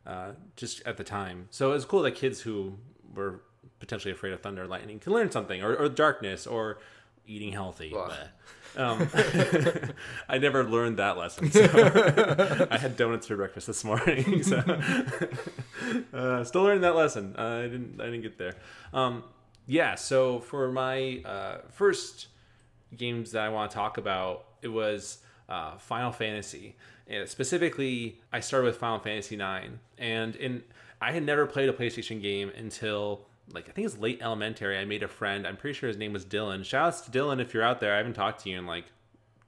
A: uh, just at the time. So it's cool that kids who were potentially afraid of thunder and lightning can learn something, or, or darkness, or eating healthy. Um, <laughs> I never learned that lesson. So <laughs> I had donuts for breakfast this morning. <laughs> So uh, still learning that lesson. Uh, I didn't. I didn't get there. Um, yeah. So for my uh, first games that I want to talk about, it was uh, Final Fantasy. And specifically, I started with Final Fantasy IX, and in I had never played a PlayStation game until like I think it's late elementary. I made a friend. I'm pretty sure his name was Dylan. Shouts to Dylan if you're out there. I haven't talked to you in like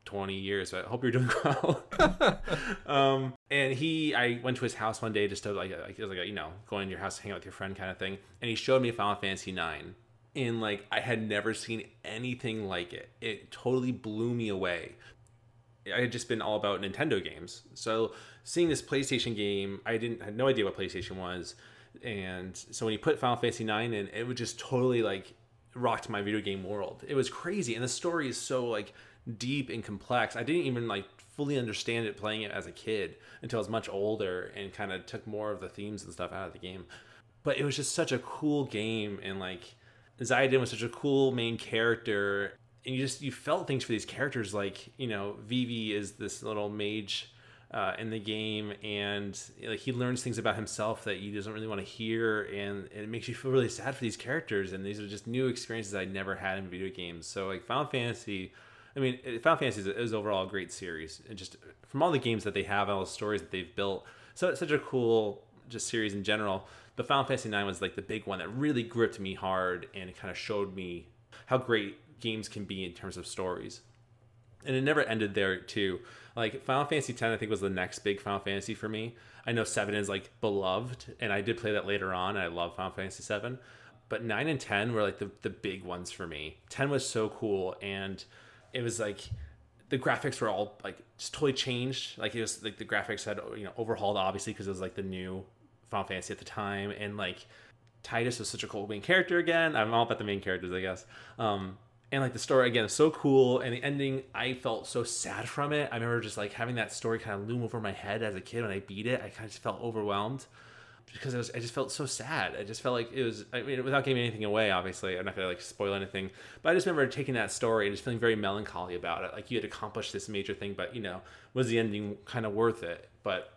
A: 20 years. I hope you're doing <laughs> well. <laughs> um, and he, I went to his house one day just to like, like it was like a, you know, going to your house to hang out with your friend kind of thing. And he showed me Final Fantasy 9. And like I had never seen anything like it. It totally blew me away. I had just been all about Nintendo games. So seeing this PlayStation game, I didn't had no idea what PlayStation was. And so when you put Final Fantasy 9 in, it would just totally like rocked my video game world. It was crazy. And the story is so like deep and complex. I didn't even like fully understand it playing it as a kid until I was much older and kind of took more of the themes and stuff out of the game. But it was just such a cool game and like Zidane was such a cool main character and you just you felt things for these characters like you know Vivi is this little mage uh, in the game and like he learns things about himself that he doesn't really want to hear and, and it makes you feel really sad for these characters and these are just new experiences I never had in video games. So like Final Fantasy I mean Final Fantasy is, is overall a great series and just from all the games that they have all the stories that they've built so it's such a cool just series in general but Final Fantasy 9 was like the big one that really gripped me hard and kind of showed me how great games can be in terms of stories. And it never ended there too. Like Final Fantasy X, I think was the next big Final Fantasy for me. I know seven is like beloved, and I did play that later on. And I love Final Fantasy seven, but nine and ten were like the the big ones for me. Ten was so cool, and it was like the graphics were all like just totally changed. Like it was like the graphics had you know overhauled obviously because it was like the new Final Fantasy at the time, and like Tidus was such a cool main character again. I'm all about the main characters, I guess. Um, and like the story again is so cool, and the ending I felt so sad from it. I remember just like having that story kind of loom over my head as a kid when I beat it. I kind of just felt overwhelmed because was, I just felt so sad. I just felt like it was. I mean, without giving anything away, obviously, I'm not gonna like spoil anything. But I just remember taking that story and just feeling very melancholy about it. Like you had accomplished this major thing, but you know, was the ending kind of worth it? But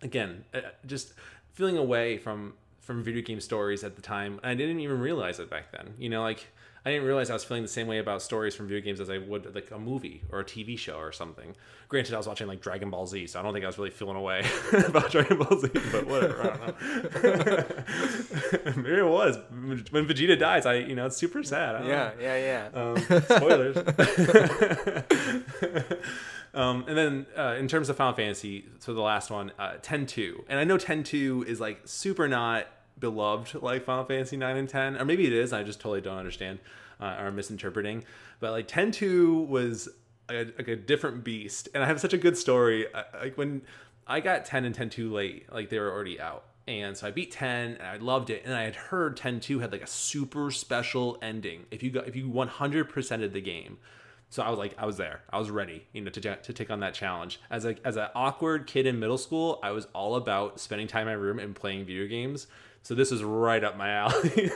A: again, uh, just feeling away from from video game stories at the time. I didn't even realize it back then. You know, like I didn't realize I was feeling the same way about stories from video games as I would like a movie or a TV show or something. Granted, I was watching like Dragon Ball Z, so I don't think I was really feeling away <laughs> about Dragon Ball Z, but whatever. I don't know. <laughs> Maybe it was. When Vegeta dies, I you know it's super sad.
B: Yeah,
A: know.
B: yeah, yeah.
A: Um, spoilers. <laughs> um, and then uh, in terms of Final Fantasy, so the last one, uh, 10-2. And I know 10-2 is like super not beloved like Final Fantasy 9 and 10. Or maybe it is, I just totally don't understand uh, or misinterpreting. But like 10-2 was like a different beast. And I have such a good story. I, like when I got 10 and 10-2 late, like they were already out. And so I beat 10 and I loved it. And I had heard 10-2 had like a super special ending. If you got if you 100%ed the game. So I was like, I was there. I was ready, you know, to, to take on that challenge. As a as an awkward kid in middle school, I was all about spending time in my room and playing video games. So this was right up my alley.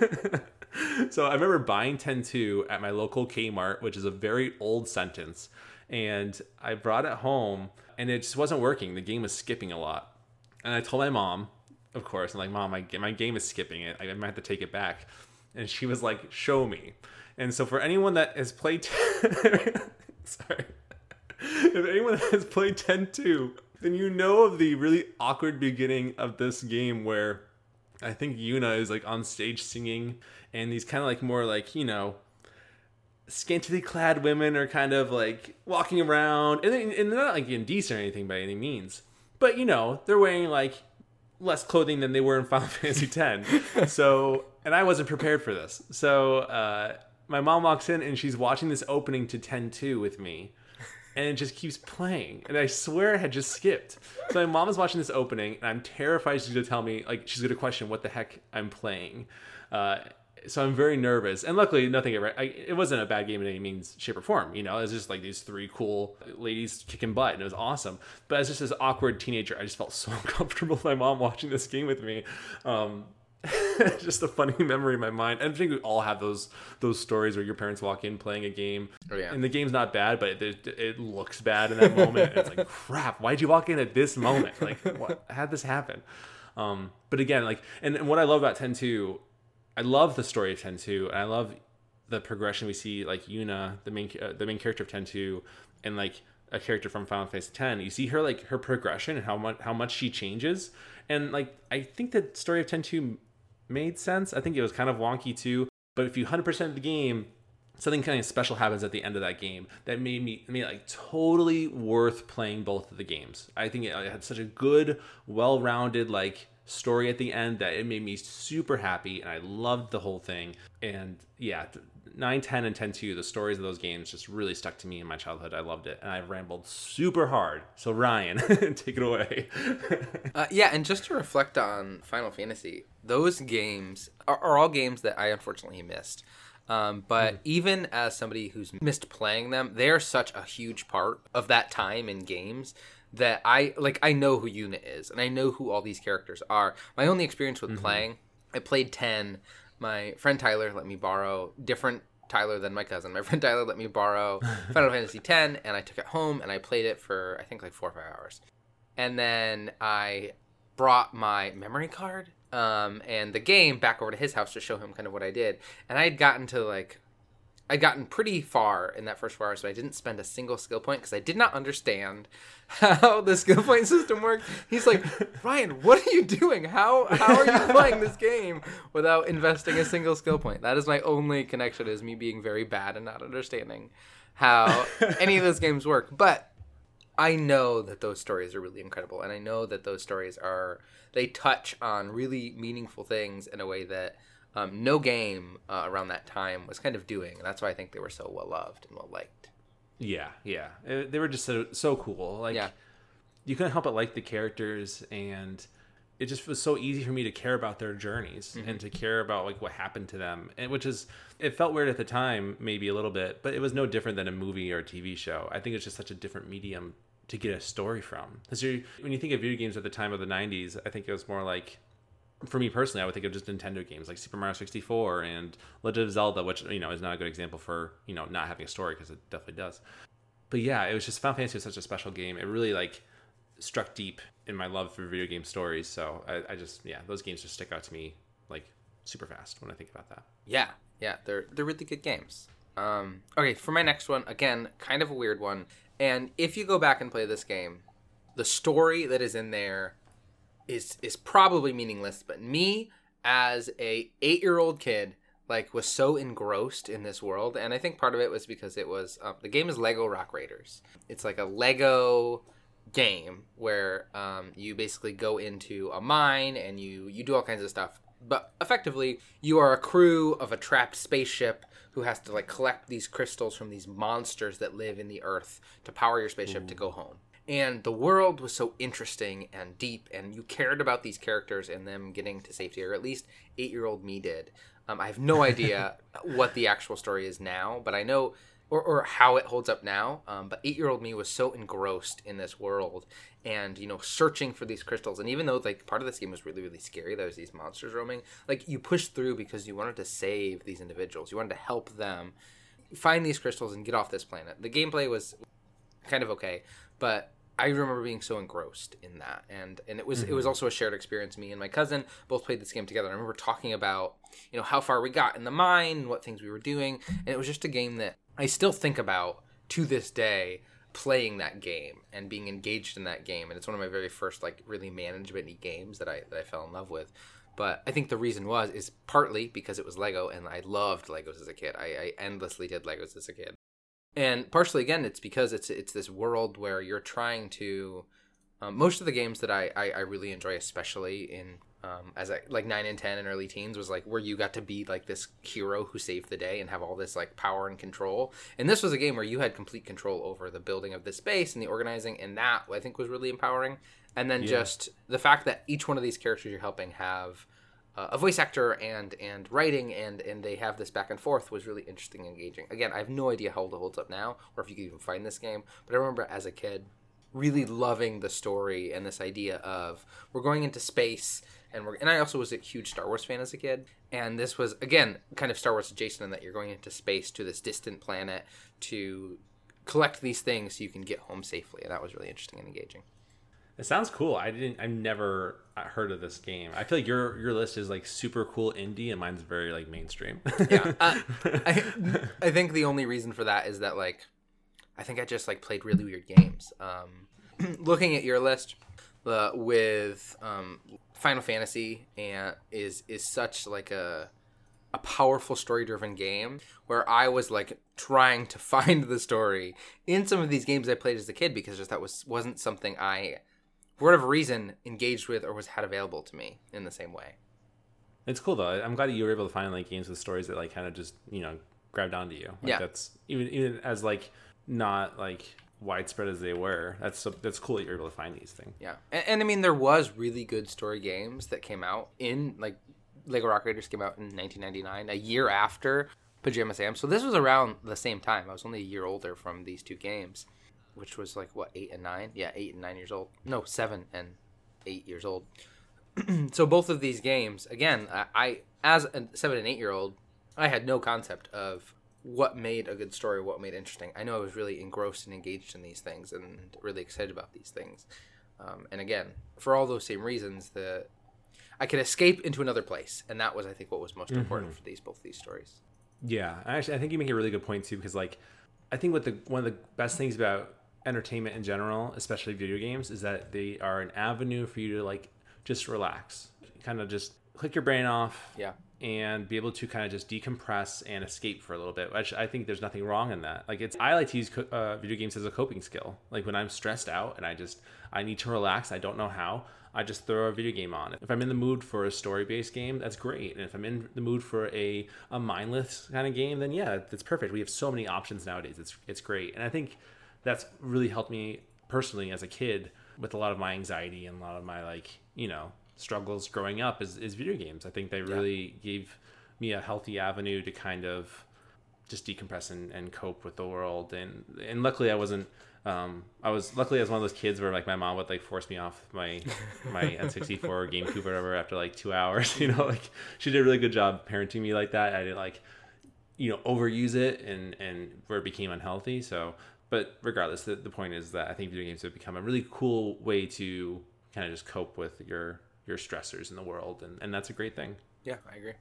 A: <laughs> so I remember buying 10-2 at my local Kmart, which is a very old sentence. And I brought it home and it just wasn't working. The game was skipping a lot. And I told my mom, of course, I'm like, Mom, my, my game is skipping it. I might have to take it back. And she was like, Show me. And so for anyone that has played, <laughs> sorry, if anyone has played 10-2, then you know of the really awkward beginning of this game where I think Yuna is like on stage singing, and these kind of like more like you know scantily clad women are kind of like walking around, and, they, and they're not like indecent or anything by any means, but you know they're wearing like less clothing than they were in Final <laughs> Fantasy X. so, and I wasn't prepared for this. So, uh, my mom walks in and she's watching this opening to 10-2 with me. And it just keeps playing. And I swear it had just skipped. So my mom is watching this opening and I'm terrified she's gonna tell me, like, she's gonna question what the heck I'm playing. Uh, so I'm very nervous. And luckily, nothing ever. I, it wasn't a bad game in any means, shape, or form. You know, it was just like these three cool ladies kicking butt, and it was awesome. But as just this awkward teenager, I just felt <laughs> so uncomfortable with my mom watching this game with me. Um, <laughs> just a funny <laughs> memory in my mind. I think we all have those those stories where your parents walk in playing a game,
B: Oh, yeah.
A: and the game's not bad, but it, it looks bad in that moment. it's like, <laughs> crap, why'd you walk in at this moment? Like, what had this happen? Um, but again, like, and, and what I love about 10-2, I love the story of 10-2, and I love the progression we see, like Yuna, the main uh, the main character of 10-2, and like a character from Final Fantasy X. You see her like her progression and how much how much she changes, and like I think the story of 10-2 made sense. I think it was kind of wonky too, but if you 100% of the game, something kind of special happens at the end of that game that made me made like totally worth playing both of the games. I think it had such a good, well-rounded like story at the end that it made me super happy and I loved the whole thing. And yeah, 9, 10, and 10 2, the stories of those games just really stuck to me in my childhood. I loved it. And I rambled super hard. So, Ryan, <laughs> take it away. <laughs>
B: Uh, yeah, and just to reflect on Final Fantasy, those games are, are all games that I unfortunately missed. Um, but even as somebody who's missed playing them, they are such a huge part of that time in games that I like. I know who Yuna is, and I know who all these characters are. My only experience with playing, I played ten. My friend Tyler let me borrow different Tyler than my cousin. My <laughs> friend Tyler let me borrow <laughs> Final Fantasy X, and I took it home and I played it for I think like four or five hours and then I brought my memory card um, and the game back over to his house to show him kind of what I did. And I had gotten to like, I'd gotten pretty far in that first four hours, but I didn't spend a single skill point because I did not understand <laughs> how the skill point <laughs> system worked. He's like, Ryan, what are you doing? How how are you playing this game without investing a single skill point? That is my only connection is me being very bad and not understanding how <laughs> any of those games work. But I know that those stories are really incredible, and I know that those stories are they touch on really meaningful things in a way that um, no game uh, around that time was kind of doing, and that's why I think they were so well loved and well liked.
A: Yeah, yeah, Uh, they were just so so cool. Like,
B: Yeah.
A: you couldn't help but like the characters, and it just was so easy for me to care about their journeys and to care about like what happened to them, and which is it felt weird at the time, maybe a little bit, but it was no different than a movie or a TV show. I think it's just such a different medium to get a story from. Because when you think of video games at the time of the '90s, I think it was more like for me personally, I would think of just Nintendo games like Super Mario 64 and Legend of Zelda, which you know is not a good example for you know not having a story because it definitely does. But yeah, it was just Final Fantasy was such a special game. It really like struck deep in my love for video game stories. So I, I just yeah, those games just stick out to me like super fast when I think about that.
B: Yeah, yeah, they're they're really good games. Um, okay, for my next one, again, kind of a weird one. And if you go back and play this game, the story that is in there is is probably meaningless. But me, as a eight year old kid, like was so engrossed in this world, and I think part of it was because it was um, the game is Lego Rock Raiders. It's like a Lego game where um, you basically go into a mine and you you do all kinds of stuff but effectively you are a crew of a trapped spaceship who has to like collect these crystals from these monsters that live in the earth to power your spaceship to go home and the world was so interesting and deep and you cared about these characters and them getting to safety or at least eight year old me did um, i have no idea <laughs> what the actual story is now but i know or, or how it holds up now. Um, but eight year old me was so engrossed in this world and, you know, searching for these crystals. And even though, like, part of this game was really, really scary, there was these monsters roaming, like, you pushed through because you wanted to save these individuals. You wanted to help them find these crystals and get off this planet. The gameplay was kind of okay, but I remember being so engrossed in that, and and it was it was mm-hmm. also a shared experience. Me and my cousin both played this game together. I remember talking about you know how far we got in the mine, what things we were doing, and it was just a game that I still think about to this day. Playing that game and being engaged in that game, and it's one of my very first like really management games that I that I fell in love with. But I think the reason was is partly because it was Lego, and I loved Legos as a kid. I, I endlessly did Legos as a kid and partially again it's because it's it's this world where you're trying to um, most of the games that I, I, I really enjoy especially in um, as I like 9 and 10 and early teens was like where you got to be like this hero who saved the day and have all this like power and control and this was a game where you had complete control over the building of the space and the organizing and that i think was really empowering and then
A: Yeah.
B: just the fact that each one of these characters you're helping have uh, a voice actor and and writing and and they have this back and forth was really interesting and engaging. Again i have no idea how old it holds up now or if you could even find this game but i remember as a kid really loving the story and this idea of we're going into space and we're and i also was a huge star wars fan as a kid and this was again kind of star wars adjacent in that you're going into space to this distant planet to collect these things so you can get home safely and that was really interesting and engaging
A: It sounds cool. I didn't. I've never uh, heard of this game. I feel like your your list is like super cool indie, and mine's very like mainstream.
B: yeah uh, <laughs> I, I think the only reason for that is that like i think i just like played really weird games um <clears throat> looking at your list uh, with um final fantasy and is is such like a a powerful story driven game where i was like trying to <laughs> find the story in some of these games i played as a kid because just that was wasn't something i for whatever reason engaged with or was had available to me in the same way
A: It's cool though. I'm glad you were able to find like games with stories that like kind of just you know grabbed onto you. Like,
B: Yeah.
A: That's even even as like not like widespread as they were. That's so, that's cool that you're able to find these things.
B: Yeah, and, and I mean there was really good story games that came out in like Lego Rock Raiders came out in 1999, a year after Pajama Sam. So this was around the same time. I was only a year older from these two games, which was like what eight and nine? Yeah, eight and nine years old. No, seven and eight years old. <clears throat> so both of these games, again, I, I as a seven and eight year old, I had no concept of what made a good story, what made interesting. I know I was really engrossed and engaged in these things and really excited about these things. Um, and again, for all those same reasons, the I could escape into another place, and that was, I think, what was most important for these both these stories.
A: Yeah, actually, I think you make a really good point too because like I think what the one of the best things about entertainment in general, especially video games, is that they are an avenue for you to like just relax, kind of just click your brain off,
B: Yeah,
A: and be able to kind of just decompress and escape for a little bit. Which I think there's nothing wrong in that. Like it's I like to use co- uh, video games as a coping skill. Like when I'm stressed out and I just I need to relax, I don't know how. I just throw a video game on. If I'm in the mood for a story-based game, that's great. And if I'm in the mood for a, a mindless kind of game, then yeah, that's perfect. We have so many options nowadays. It's it's great. And I think that's really helped me personally as a kid with a lot of my anxiety and a lot of my like, you know, struggles growing up is, is video games. I think they really yeah. gave me a healthy avenue to kind of just decompress and, and cope with the world. And and luckily I wasn't um, I was luckily I was one of those kids where like my mom would like force me off my my <laughs> N64 or GameCube or whatever after like two hours. <laughs> You know, like she did a really good job parenting me like that. I didn't like you know overuse it and and where it became unhealthy. So, but regardless, the, the point is that I think video games have become a really cool way to kind of just cope with your your stressors in the world, and and that's a great thing.
B: Yeah, I agree.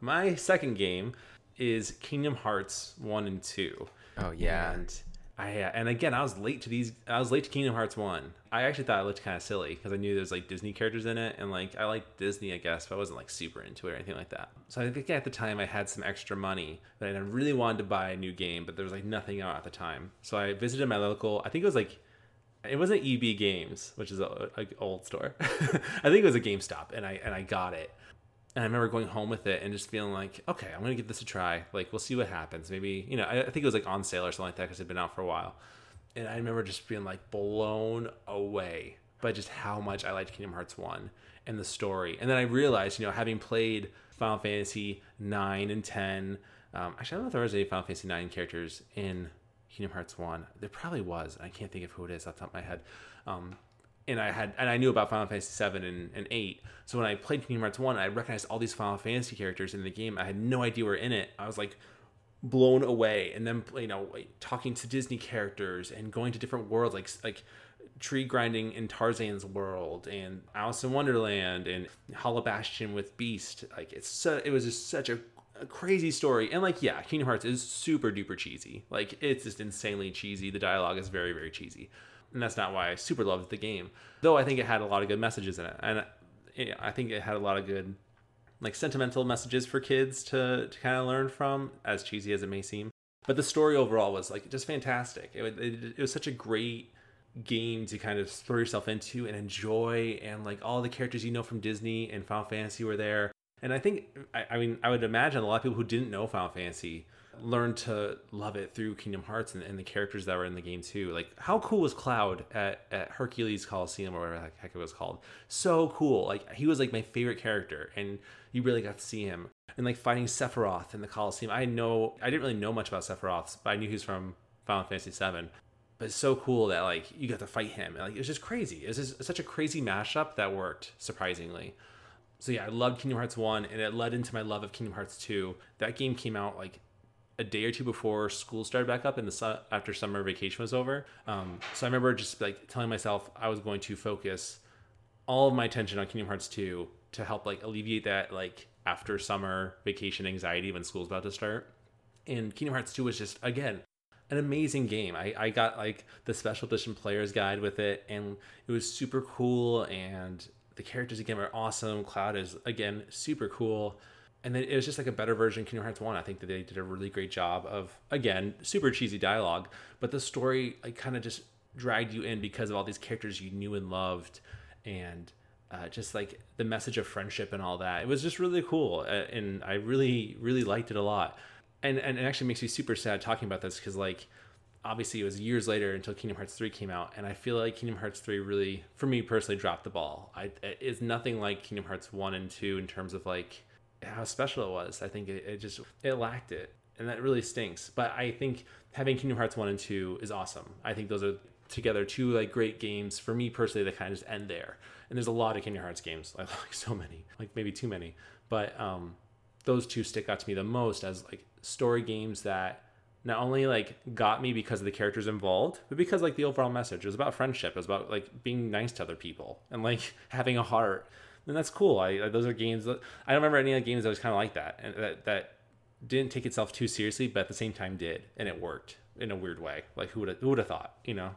A: My second game is Kingdom Hearts one and two.
B: Oh yeah.
A: And I, uh, and again, I was late to these. I was late to Kingdom Hearts one. I actually thought it looked kind of silly because I knew there's like Disney characters in it, and like I like Disney, I guess, but I wasn't like super into it or anything like that. So I think at the time I had some extra money that I really wanted to buy a new game, but there was like nothing out at the time. So I visited my local. I think it was like it wasn't EB Games, which is a, a old store. <laughs> I think it was a GameStop, and I and I got it and I remember going home with it and just feeling like, okay, I'm gonna give this a try. Like, we'll see what happens. Maybe you know, I, I think it was like on sale or something like that because it'd been out for a while. And I remember just being like blown away by just how much I liked Kingdom Hearts One and the story. And then I realized, you know, having played Final Fantasy nine and ten, um, actually I don't know if there was any Final Fantasy nine characters in Kingdom Hearts One. There probably was. I can't think of who it is off the top of my head. Um, and I had and I knew about Final Fantasy seven and, and eight. So when I played Kingdom Hearts one, I recognized all these Final Fantasy characters in the game. I had no idea were in it. I was like blown away. And then you know talking to Disney characters and going to different worlds like like tree grinding in Tarzan's world and Alice in Wonderland and Hollow Bastion with Beast. Like it's so, it was just such a a crazy story and like yeah kingdom hearts is super duper cheesy like it's just insanely cheesy the dialogue is very very cheesy and that's not why I super loved the game. Though I think it had a lot of good messages in it, and I think it had a lot of good, like sentimental messages for kids to to kind of learn from, as cheesy as it may seem. But the story overall was like just fantastic. It, it, it was such a great game to kind of throw yourself into and enjoy, and like all the characters you know from Disney and Final Fantasy were there. And I think, I, I mean, I would imagine a lot of people who didn't know Final Fantasy learned to love it through Kingdom Hearts and, and, the characters that were in the game too. Like how cool was Cloud at, at Hercules Coliseum or whatever the heck it was called? So cool. Like he was like my favorite character and you really got to see him. And like fighting Sephiroth in the Coliseum. I know I didn't really know much about Sephiroth, but I knew he was from Final Fantasy VII. But it's so cool that like you got to fight him. And, like it was just crazy. It was just such a crazy mashup that worked surprisingly. So yeah, I loved Kingdom Hearts 1 and it led into my love of Kingdom Hearts 2. That game came out like a day or two before school started back up and the su- after summer vacation was over. Um, so I remember just like telling myself I was going to focus all of my attention on Kingdom Hearts 2 to help like alleviate that like after summer vacation anxiety when school's about to start. And Kingdom Hearts 2 was just again an amazing game. I, I got like the special edition player's guide with it and it was super cool and the characters again were awesome. Cloud is again super cool and then it was just like a better version of Kingdom Hearts 1. I think that they did a really great job of again, super cheesy dialogue, but the story like kind of just dragged you in because of all these characters you knew and loved and uh, just like the message of friendship and all that. It was just really cool uh, and I really really liked it a lot. And and it actually makes me super sad talking about this cuz like obviously it was years later until Kingdom Hearts 3 came out and I feel like Kingdom Hearts 3 really for me personally dropped the ball. I it's nothing like Kingdom Hearts 1 and 2 in terms of like how special it was. I think it, it just it lacked it, and that really stinks. But I think having Kingdom Hearts one and two is awesome. I think those are together two like great games for me personally that kind of just end there. And there's a lot of Kingdom Hearts games, <laughs> like, like so many, like maybe too many. But um, those two stick out to me the most as like story games that not only like got me because of the characters involved, but because like the overall message it was about friendship. It was about like being nice to other people and like <laughs> having a heart then that's cool. I, those are games. That, I don't remember any other games that was kind of like that, and that that didn't take itself too seriously, but at the same time did, and it worked in a weird way. Like who would who would have thought, you know?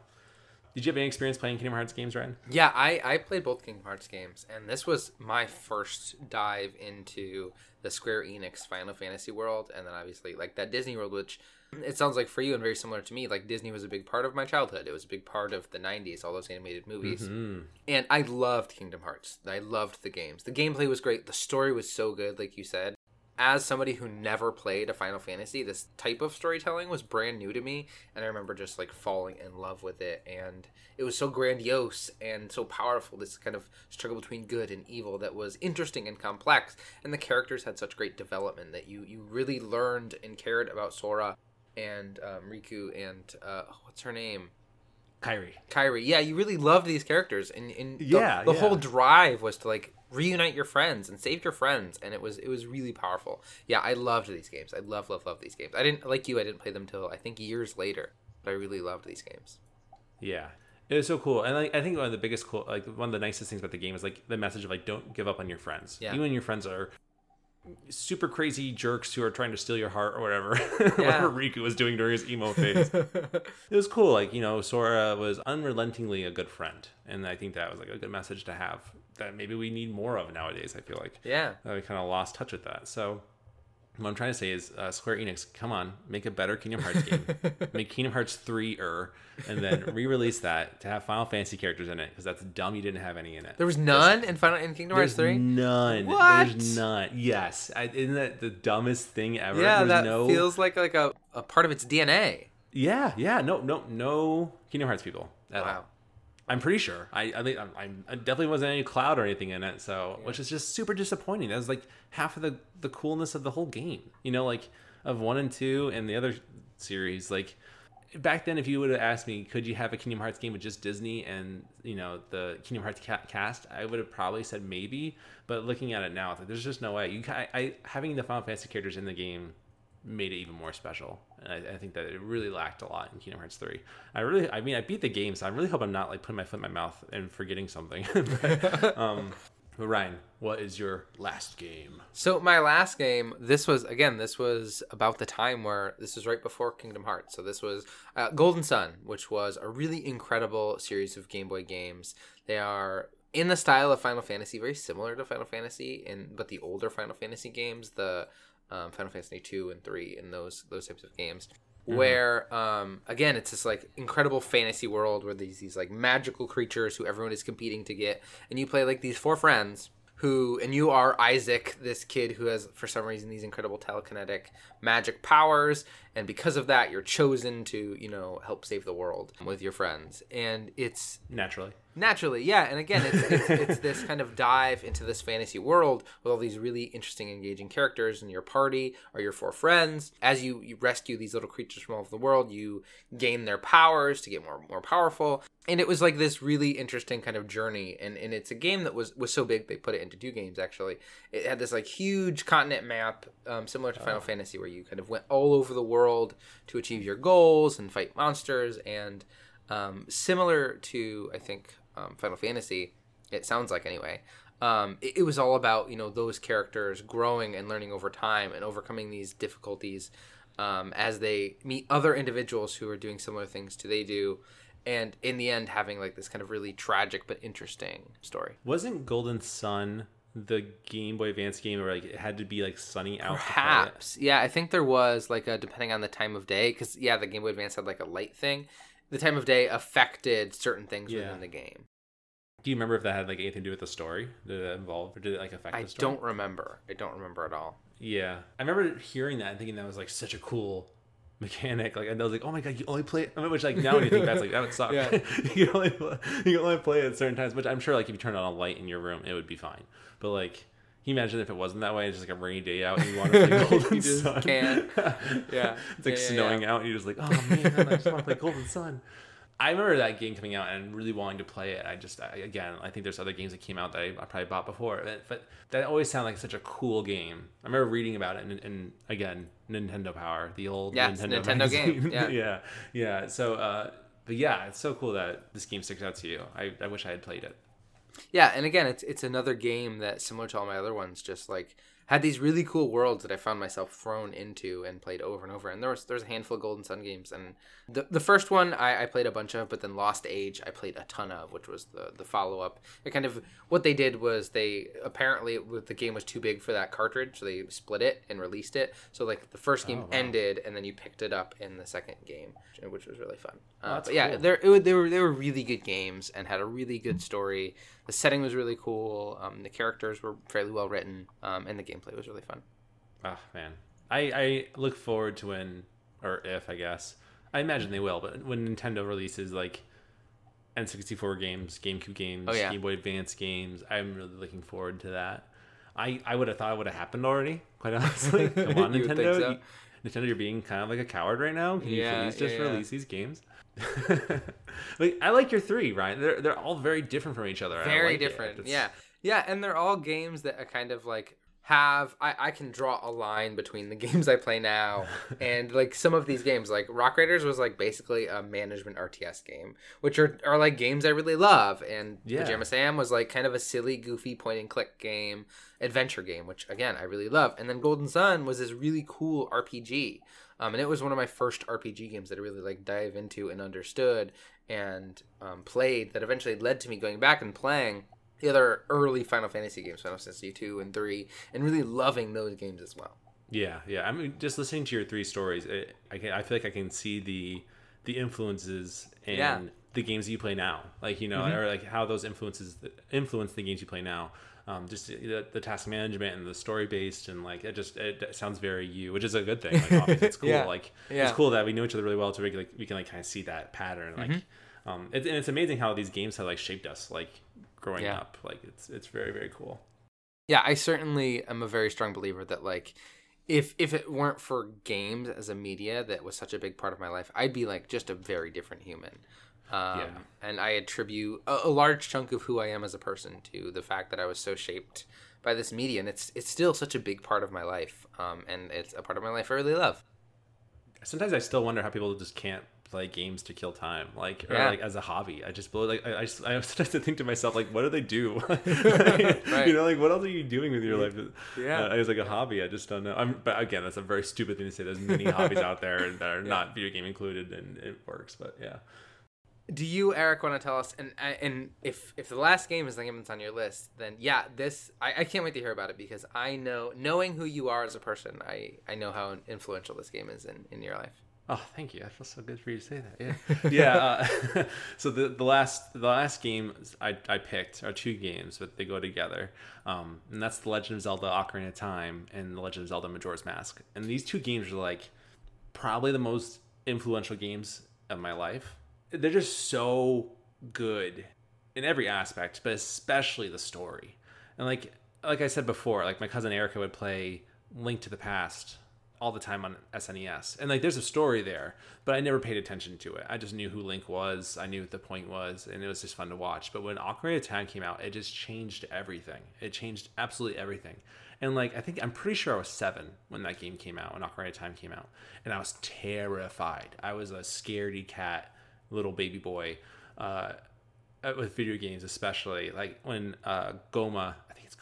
A: Did you have any experience playing Kingdom Hearts games, Ryan?
B: Yeah, I, I played both Kingdom Hearts games, and this was my first dive into the Square Enix Final Fantasy world, and then obviously like that Disney world, which it sounds like for you and very similar to me. Like Disney was a big part of my childhood. It was a big part of the '90s, all those animated movies,
A: Mm-hmm.
B: and I loved Kingdom Hearts. I loved the games. The gameplay was great. The story was so good, like you said. As somebody who never played a Final Fantasy, this type of storytelling was brand new to me, and I remember just like falling in love with it. And it was so grandiose and so powerful. This kind of struggle between good and evil that was interesting and complex. And the characters had such great development that you you really learned and cared about Sora and um, Riku and uh, what's her name.
A: Kairi.
B: Kairi. Yeah, you really loved these characters, and, and the,
A: Yeah,
B: the
A: yeah.
B: whole drive was to like reunite your friends and save your friends, and it was it was really powerful. Yeah, I loved these games. I love love love these games. I didn't like you. I didn't play them till I think years later, but I really loved these games.
A: Yeah. It was so cool, and like I think one of the biggest cool, like one of the nicest things about the game is like the message of like don't give up on your friends,
B: Yeah.
A: even when your friends are super crazy jerks who are trying to steal your heart or whatever. <laughs>
B: Yeah.
A: whatever Riku was doing during his emo phase. <laughs> it was cool. Like you know, Sora was unrelentingly a good friend, and I think that was like a good message to have that maybe we need more of nowadays. I feel like
B: Yeah.
A: uh, we kind of lost touch with that. So what I'm trying to say is, uh, Square Enix, come on, make a better Kingdom Hearts game. <laughs> make Kingdom Hearts 3 er, and then re-release that to have Final Fantasy characters in it because that's dumb you didn't have any in it.
B: There was none in Final in Kingdom Hearts
A: There's
B: three.
A: none.
B: What?
A: There's none. Yes, I, isn't that the dumbest thing ever?
B: Yeah,
A: There's
B: that
A: no.
B: feels like like a, a part of its DNA.
A: Yeah, yeah. No, no, no Kingdom Hearts people. At all. I'm pretty sure. I I think I'm, I'm definitely wasn't any cloud or anything in it, so which is just super disappointing. That was like half of the the coolness of the whole game. You know, like of one and two and the other series. Like back then, if you would have asked me, could you have a Kingdom Hearts game with just Disney and you know the Kingdom Hearts ca- cast, I would have probably said maybe. But looking at it now, like there's just no way. You I, I having the Final Fantasy characters in the game made it even more special. And I, I think that it really lacked a lot in Kingdom Hearts 3. I really, I mean, I beat the game, so I really hope I'm not like putting my foot in my mouth and forgetting something. <laughs> but, <laughs> um, but Ryan, what is your last game?
B: So my last game, this was again, this was about the time where this was right before Kingdom Hearts. So this was uh, Golden Sun, which was a really incredible series of Game Boy games. They are in the style of Final Fantasy, very similar to Final Fantasy, and but the older Final Fantasy games, the um, Final Fantasy two and three, and those those types of games. Where um, again, it's this like incredible fantasy world where these these like magical creatures who everyone is competing to get, and you play like these four friends who and you are Isaac, this kid who has for some reason these incredible telekinetic magic powers, and because of that, you're chosen to you know help save the world with your friends, and it's
A: Naturally.
B: naturally yeah and again it's, it's, it's this kind of dive into this fantasy world with all these really interesting engaging characters and your party or your four friends. As you, you rescue these little creatures from all over the world you gain their powers to get more more powerful and it was like this really interesting kind of journey and, and it's a game that was was so big they put it into two games actually it had this like huge continent map um, similar to final fantasy where you kind of went all over the world to achieve your goals and fight monsters and um, similar to I think um, Final Fantasy. It sounds like anyway. Um, it, it was all about you know those characters growing and learning over time and overcoming these difficulties um, as they meet other individuals who are doing similar things to they do, and in the end having like this kind of really tragic but interesting story.
A: Wasn't Golden Sun the Game Boy Advance game where like it had to be like sunny out? to play it?
B: Perhaps, yeah. I think there was like a depending on the time of day because yeah, the Game Boy Advance had like a light thing. The time of day affected certain things
A: Yeah.
B: within the game.
A: Do you remember if that had like anything to do with the story? Did it involve or did it like affect
B: I
A: the story?
B: don't remember. I don't remember at all.
A: Yeah, I remember hearing that and thinking that was like such a cool mechanic. Like, and I was like, oh my god, you only play. I mean, which like now when you think that's like that would suck.
B: Yeah. <laughs>
A: you can only play, you can only play it at certain times. Which I'm sure like if you turned on a light in your room, it would be fine. But like, can you imagine if it wasn't that way? It's just like a rainy day out and you want to play <laughs> Golden Sun. <laughs>
B: Yeah.
A: it's like
B: yeah,
A: snowing
B: yeah.
A: out and you're just like, oh man, I just want to play Golden Sun. I remember that game coming out and really wanting to play it. I just, I, again, I think there's other games that came out that I, I probably bought before, but, but that always sounded like such a cool game. I remember reading about it, and, and again, Nintendo Power, the old
B: Yeah,
A: Nintendo,
B: Nintendo game, <laughs> yeah.
A: yeah, yeah. So, uh, but yeah, it's so cool that this game sticks out to you. I, I wish I had played it.
B: Yeah, and again, it's it's another game that similar to all my other ones, just like had these really cool worlds that I found myself thrown into and played over and over. And there was there's a handful of Golden Sun games, and the the first one I, I played a bunch of, but then Lost Age I played a ton of, which was the the follow up. It kind of what they did was they apparently the game was too big for that cartridge, so they split it and released it. So like the first game
A: Oh, wow.
B: ended, and then you picked it up in the second game, which was really fun. Uh, but yeah,
A: cool.
B: they're it, wa- they were they were really good games and had a really good story. The setting was really cool. Um, the characters were fairly well written, um, and the gameplay was really fun.
A: Oh man, I I look forward to when or if I guess I imagine they will, but when Nintendo releases like N64 games, GameCube games,
B: Oh, yeah.
A: Game Boy Advance games, I'm really looking forward to that. I I would have thought it would have happened already. Quite honestly, <laughs> come on,
B: You would think
A: Nintendo.
B: so?
A: You- Nintendo, you're being kind of like a coward right now. Can
B: Yeah,
A: you please just
B: yeah,
A: release these games? <laughs> like I like your three, Ryan. They're they're all very different from each other.
B: Very
A: like
B: different. Yeah, yeah, and they're all games that are kind of like have I, I can draw a line between the <laughs> games I play now and like some of these games. Like Rock Raiders was like basically a management RTS game which are, are like games I really love. And
A: Yeah.
B: Pajama Sam was like kind of a silly goofy point and click game adventure game which again I really love. And then Golden Sun was this really cool RPG um, and it was one of my first RPG games that I really like dive into and understood and um, played that eventually led to me going back and playing the other early Final Fantasy games, Final Fantasy two and three, and really loving those games as well.
A: Yeah, yeah. I mean, just listening to your three stories, it, I can I feel like I can see the the influences in
B: Yeah. Mm-hmm.
A: the games you play now, like you know, or like how those influences influence the games you play now. Um, just the, the task management and the story based and like it just it sounds very you, which is a good thing. Like it's <laughs> cool.
B: Yeah.
A: Like
B: Yeah. Mm-hmm.
A: it's cool that we know each other really well, so we can like we can like kind of see that pattern. Like, um, it, and it's amazing how these games have like shaped us, like growing
B: Yeah.
A: up. Like it's it's very very cool.
B: Yeah, I certainly am a very strong believer that like if if it weren't for games as a media that was such a big part of my life, I'd be like just a very different human. Um,
A: Yeah.
B: And I attribute a, a large chunk of who I am as a person to the fact that I was so shaped by this media, and it's it's still such a big part of my life, um, and it's a part of my life I really love.
A: sometimes I still wonder how people just can't play games to kill time, like or
B: Yeah.
A: like as a hobby. I just blow like I, I, just, I <laughs> sometimes think to myself like, what do they do? <laughs> <laughs>
B: Right.
A: You know, like what else are you doing with your life?
B: Yeah.
A: uh, as like a hobby. I just don't know. I'm, but again, that's a very stupid thing to say. There's many hobbies out there that are not video game included, and it works. But yeah,
B: Do you, Eric, want to tell us? And and if if the last game is the game that's on your list, then yeah, this I, I can't wait to hear about it because I know knowing who you are as a person, I I know how influential this game is in in your life.
A: Oh, thank you. I feel so good for you to say that. Yeah, <laughs> yeah. Uh, <laughs> so the the last the last game I, I picked are two games, but they go together, um, and that's the Legend of Zelda: Ocarina of Time and the Legend of Zelda: Majora's Mask. And these two games are like probably the most influential games of my life. They're just so good in every aspect, but especially the story. And like like I said before, like my cousin Erica would play Link to the Past all the time on SNES. And like there's a story there, but I never paid attention to it. I just knew who Link was, I knew what the point was, and it was just fun to watch. But when Ocarina of Time came out, it just changed everything. It changed absolutely everything. And like I think I'm pretty sure I was 7 when that game came out, when Ocarina of Time came out, and I was terrified. I was a scaredy cat little baby boy. Uh with video games especially like when uh Gohma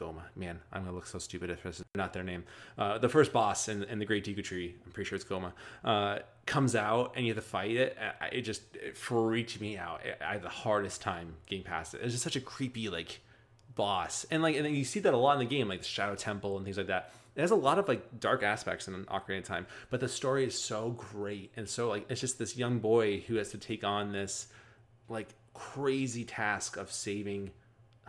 A: Gohma man i'm gonna look so stupid if it's not their name. Uh the first boss in, in the great Deku tree i'm pretty sure it's Gohma uh comes out and you have to fight it. It just it freaked me out. I had the hardest time getting past it. It's just such a creepy like boss. And like and you see that a lot in the game like the shadow temple and things like that. It has a lot of like dark aspects in Ocarina of Time, but the story is so great and so like it's just this young boy who has to take on this like crazy task of saving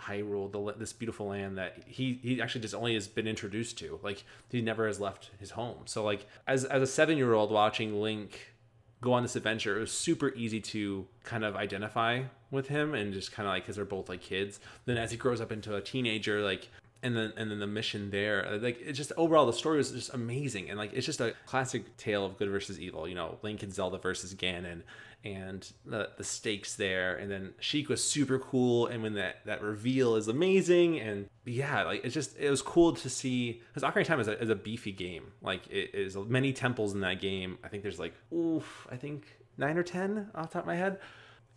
A: Hyrule, the, this beautiful land that he he actually just only has been introduced to. Like he never has left his home. So like as as a seven year old watching Link go on this adventure, it was super easy to kind of identify with him and just kind of like because they're both like kids. Then as he grows up into a teenager, like and then and then the mission there uh, like it's just overall the story was just amazing. And like it's just a classic tale of good versus evil you know link and zelda versus ganon and the the stakes there. And then sheik was super cool. And when that that reveal is amazing and yeah like it's just it was cool to see because ocarina of time is a, is a beefy game. Like it is many temples in that game. I think there's like oof i think nine or ten off top of my head.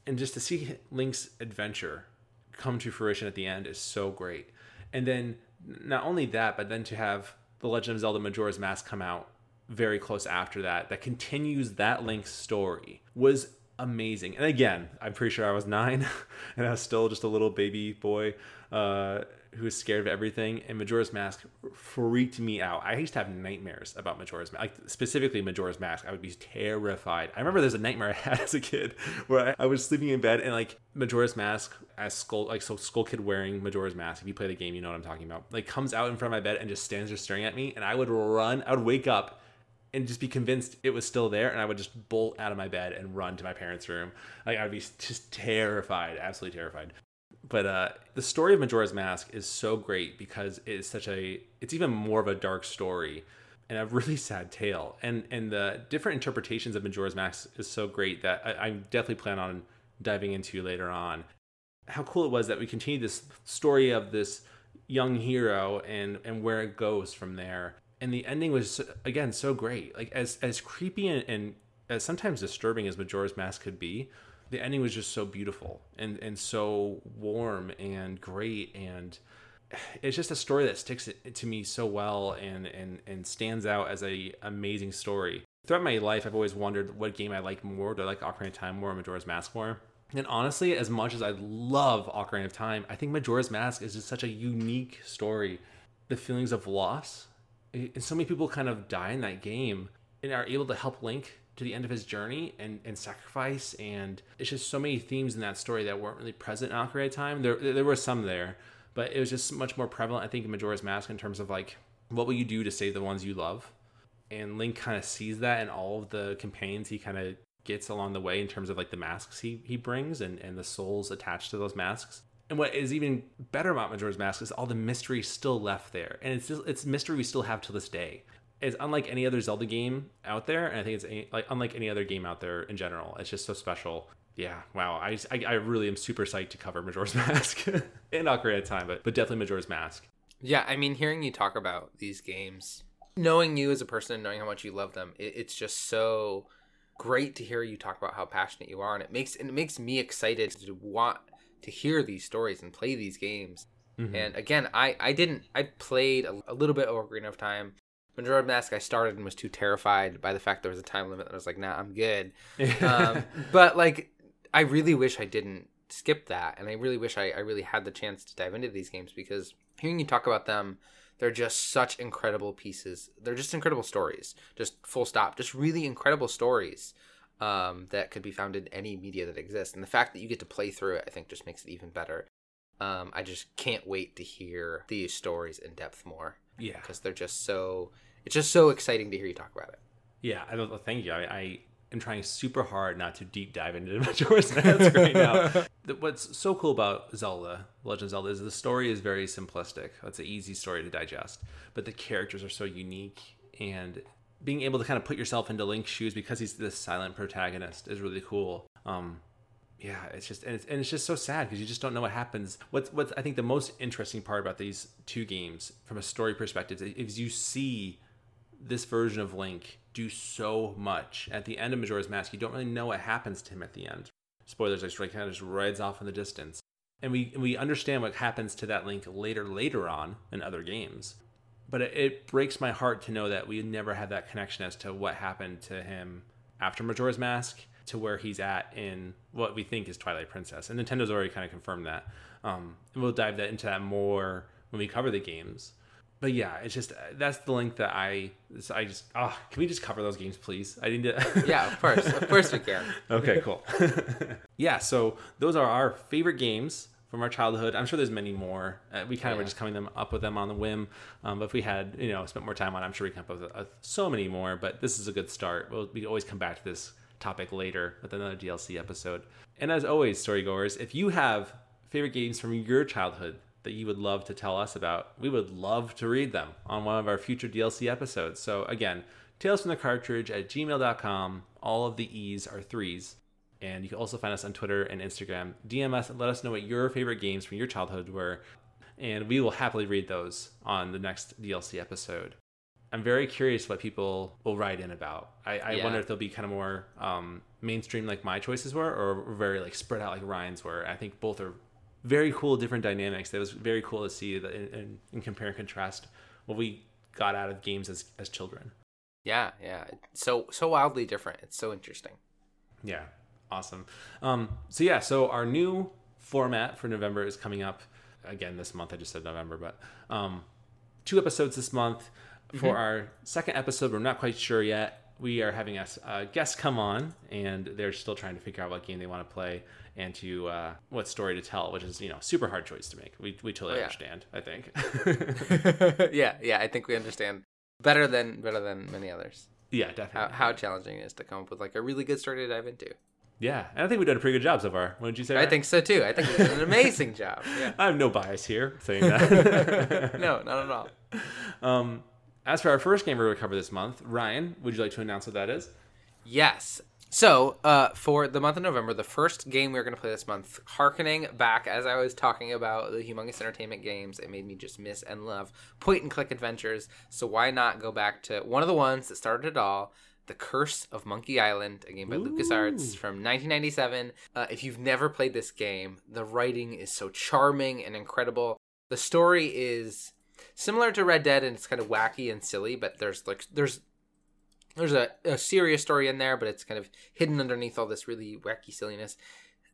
A: And just to see link's adventure come to fruition at the end is so great and then not only that but then to have The Legend of Zelda Majora's Mask come out very close after that that continues that Link's story was amazing. And again, I'm pretty sure I was nine <laughs> and I was still just a little baby boy uh, who was scared of everything. And Majora's Mask freaked me out. I used to have nightmares about Majora's Mask, like specifically Majora's Mask. I would be terrified. I remember there's a nightmare <laughs> I had as a kid where I, I was sleeping in bed and like Majora's Mask as Skull, like so Skull Kid wearing Majora's Mask. If you play the game, you know what I'm talking about. Like comes out in front of my bed and just stands there staring at me, and I would run. I would wake up and just be convinced it was still there and I would just bolt out of my bed and run to my parents' room. Like I'd be just terrified, absolutely terrified. But uh, the story of Majora's Mask is so great because it's such a it's even more of a dark story and a really <laughs> sad tale. And and the different interpretations of Majora's Mask is so great that I, I definitely plan on diving into later on. How cool it was that we continued this story of this young hero and and where it goes from there and the ending was again so great. Like as as creepy and, and as sometimes disturbing as Majora's Mask could be, the ending was just so beautiful and and so warm and great and it's just a story that sticks to me so well and and and stands out as a amazing story. Throughout my life, I've always wondered what game I like more. Do I like Ocarina of Time more or Majora's Mask more? And honestly, as much as I love Ocarina of Time, I think Majora's Mask is just such a unique story. The feelings of loss eh, and so many people kind of die in that game and are able to help Link to the end of his journey and, and sacrifice and it's just so many themes in that story that weren't really present in Ocarina of Time. There there were some there, but it was just much more prevalent, I think, in Majora's Mask in terms of like what will you do to save the ones you love? And Link kind of sees that in all of the companions he kind of gets along the way in terms of like the masks he, he brings and, and the souls attached to those masks. And what is even better about Majora's Mask is all the mystery still left there, and it's just, it's mystery we still have to this day. It's unlike any other Zelda game out there, and I think it's any, like unlike any other game out there in general. It's just so special. Yeah, wow. I, I, I really am super psyched to cover Majora's <laughs> Mask and Ocarina of Time, but but definitely Majora's Mask.
B: Yeah, I mean, hearing you talk about these games, knowing you as a person and knowing how much you love them, it, it's just so great to hear you talk about how passionate you are, and it makes it makes me excited to want to hear these stories and play these games. Mm-hmm. And again, I I didn't I played a, a little bit of Ocarina of Time. Majora's Mask, I started and was too terrified by the fact there was a time limit. That I was like, nah, I'm good. um, but like, I really wish I didn't skip that, and I really wish I, I really had the chance to dive into these games because hearing you talk about them, they're just such incredible pieces. They're just incredible stories. Just full stop. Just really incredible stories um, that could be found in any media that exists. And the fact that you get to play through it, I think, just makes it even better. Um, I just can't wait to hear these stories in depth more.
A: Yeah,
B: because they're just so. It's just so exciting to hear you talk about it.
A: Yeah, I don't. Thank you. I, I am trying super hard not to deep dive into <laughs> Majora's Mask right now. <laughs> What's so cool about Zelda, Legend of Zelda, is the story is very simplistic. It's an easy story to digest, but the characters are so unique and being able to kind of put yourself into Link's shoes because he's this silent protagonist is really cool. Um, yeah, it's just and it's, and it's just so sad because you just don't know what happens. What's what's I think the most interesting part about these two games from a story perspective is you see this version of Link do so much at the end of Majora's Mask. You don't really know what happens to him at the end. Spoilers, like kind of just rides off in the distance, and we we understand what happens to that Link later later on in other games but it, it, breaks my heart to know that we never had that connection as to what happened to him after Majora's Mask to where he's at in what we think is Twilight Princess. And Nintendo's already kind of confirmed that. Um, and we'll dive that into that more when we cover the games. But yeah, it's just that's the link that I I just ah oh, can we just cover those games please? I need to <laughs>
B: Yeah, of course. Of course we can.
A: okay, cool. <laughs> yeah, so those are our favorite games from our childhood. I'm sure there's many more. Uh, we kind of yeah. were just coming them up with them on the whim. Um, but if we had, you know, spent more time on, it, I'm sure we come up with uh, so many more. But this is a good start. We'll, we always come back to this topic later with another DLC episode. And as always, storygoers, if you have favorite games from your childhood that you would love to tell us about, we would love to read them on one of our future DLC episodes. So again, tales from the cartridge at gmail.com. All of the E's are threes. And you can also find us on Twitter and Instagram. DM us and let us know what your favorite games from your childhood were. And we will happily read those on the next DLC episode. I'm very curious what people will write in about. I, I yeah. wonder if they'll be kind of more um, mainstream like my choices were, or very like spread out like Ryan's were. I think both are very cool, different dynamics. That was very cool to see that in compare and contrast what we got out of games as as children.
B: Yeah, yeah. So so wildly different. It's so interesting.
A: Yeah, awesome. Um, so yeah, so our new format for November is coming up again this month. I just said November, but um, two episodes this month. For our second episode, we're not quite sure yet. We are having a, a guest come on, and they're still trying to figure out what game they want to play and to uh, what story to tell, which is you know super hard choice to make. We we totally
B: Oh, yeah.
A: understand. I think. <laughs> <laughs>
B: yeah, yeah. I think we understand better than better than many others
A: yeah, definitely.
B: how challenging it is to come up with like a really good story to dive into.
A: yeah, and I think we've done a pretty good job so far. Wouldn't you say?
B: I think so too. I think we did an <laughs> amazing job. Yeah.
A: I have no bias here saying that.
B: no, not at all.
A: Um, as for our first game we're going to cover this month, Ryan, would you like to announce what that is?
B: Yes. So, uh, for the month of November, the first game we are going to play this month, harkening back as I was talking about the humongous entertainment games, it made me just miss and love point and click adventures. So, why not go back to one of the ones that started it all? The Curse of Monkey Island, a game by LucasArts from 1997. Uh, if you've never played this game, the writing is so charming and incredible. The story is similar to Red Dead and it's kind of wacky and silly, but there's like there's there's a, a serious story in there, but it's kind of hidden underneath all this really wacky silliness.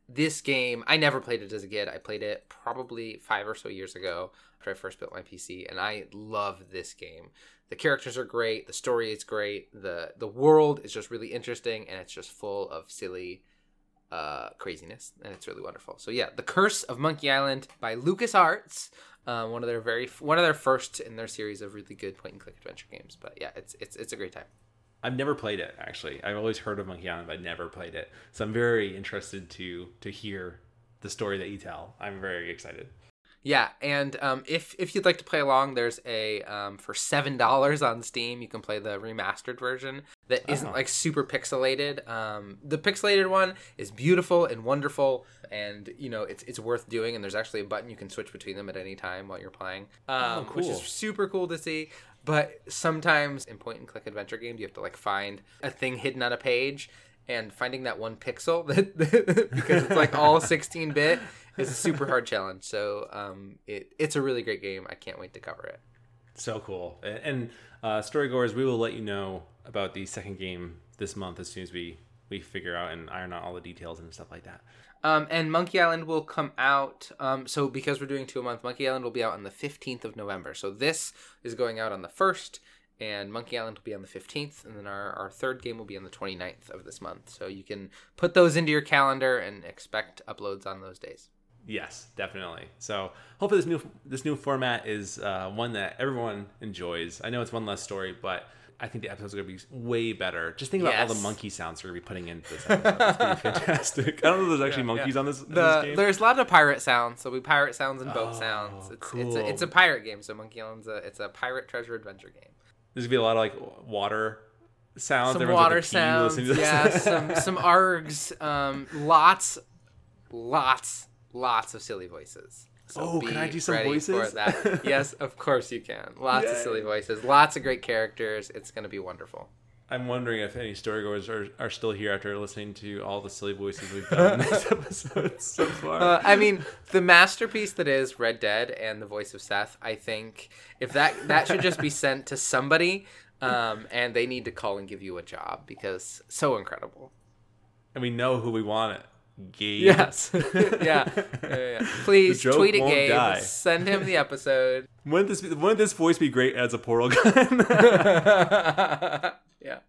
B: This game, I never played it as a kid. I played it probably five or so years ago after I first built my PC, and I love this game. The characters are great, the story is great, the the world is just really interesting, and it's just full of silly uh, craziness, and it's really wonderful. So yeah, The Curse of Monkey Island by LucasArts, um, one of their very one of their first in their series of really good point and click adventure games. But yeah, it's it's it's a great time.
A: I've never played it actually. I've always heard of Monkey Island, but never played it. So I'm very interested to to hear the story that you tell. I'm very excited.
B: Yeah, and um, if if you'd like to play along, there's a um, for seven dollars on Steam. You can play the remastered version that isn't
A: Oh.
B: like super pixelated. Um, the pixelated one is beautiful and wonderful, and you know it's it's worth doing. And there's actually a button you can switch between them at any time while you're playing, um, which is super cool to see. But sometimes in point and click adventure games, you have to like find a thing hidden on a page. And finding that one pixel that <laughs> because it's like all 16 bit is a super hard challenge. So um, it it's a really great game. I can't wait to cover it.
A: So cool. And, and uh, storygoers, we will let you know about the second game this month as soon as we we figure out and iron out all the details and stuff like that.
B: Um, and Monkey Island will come out. Um, so because we're doing two a month, Monkey Island will be out on the 15th of November. So this is going out on the 1st, and Monkey Island will be on the 15th, and then our, our third game will be on the 29th of this month. So you can put those into your calendar and expect uploads on those days.
A: Yes, definitely. So hopefully this new this new format is uh, one that everyone enjoys. I know it's one less story, but I think the episodes are gonna be way better. Just think about all the monkey sounds we're gonna be putting into this episode. It's gonna be <laughs> fantastic. I don't know if there's actually monkeys on this, in this game.
B: there's a lot of pirate sounds. There'll be pirate sounds and boat
A: Oh,
B: sounds. It's, it's, a, it's a pirate game. So Monkey Island's a it's a pirate treasure adventure game.
A: There's gonna be a lot of like water sounds.
B: some
A: Everyone's
B: water
A: like
B: sounds,
A: listening to this.
B: yeah, some some args, um, lots, lots, lots of silly voices. So
A: Oh, can I do some voices?
B: For that. <laughs> yes, of course you can. Lots of silly voices, lots of great characters. It's gonna be wonderful.
A: I'm wondering if any storygoers are, are still here after listening to all the silly voices we've done in this <laughs> episode so far.
B: Uh, I mean, the masterpiece that is Red Dead and the voice of Seth. I think if that that should just be sent to somebody, um, and they need to call and give you a job because so incredible.
A: and we know who we want it. Gabe.
B: Yes. <laughs> yeah. yeah, yeah. <laughs> Please tweet at
A: won't
B: Gabe.
A: die.
B: Send him the episode. <laughs>
A: Wouldn't this be, wouldn't this voice be great as a portal gun?
B: yeah. Yeah,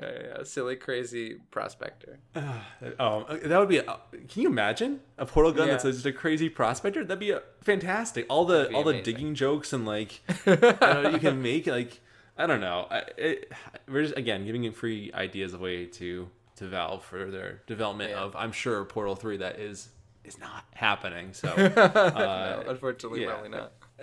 B: yeah, yeah. Silly, crazy prospector. <sighs>
A: oh, uh, that would be. A, can you imagine a portal gun that's just a crazy prospector? That'd be a, fantastic. All the all the digging jokes and like know, you can make like I don't know. I, it, we're just again giving it free ideas away to to Valve for their development
B: Yeah.
A: of I'm sure Portal Three that is is not happening. So. <laughs>
B: Uh, no, unfortunately,
A: yeah.
B: probably not. <laughs>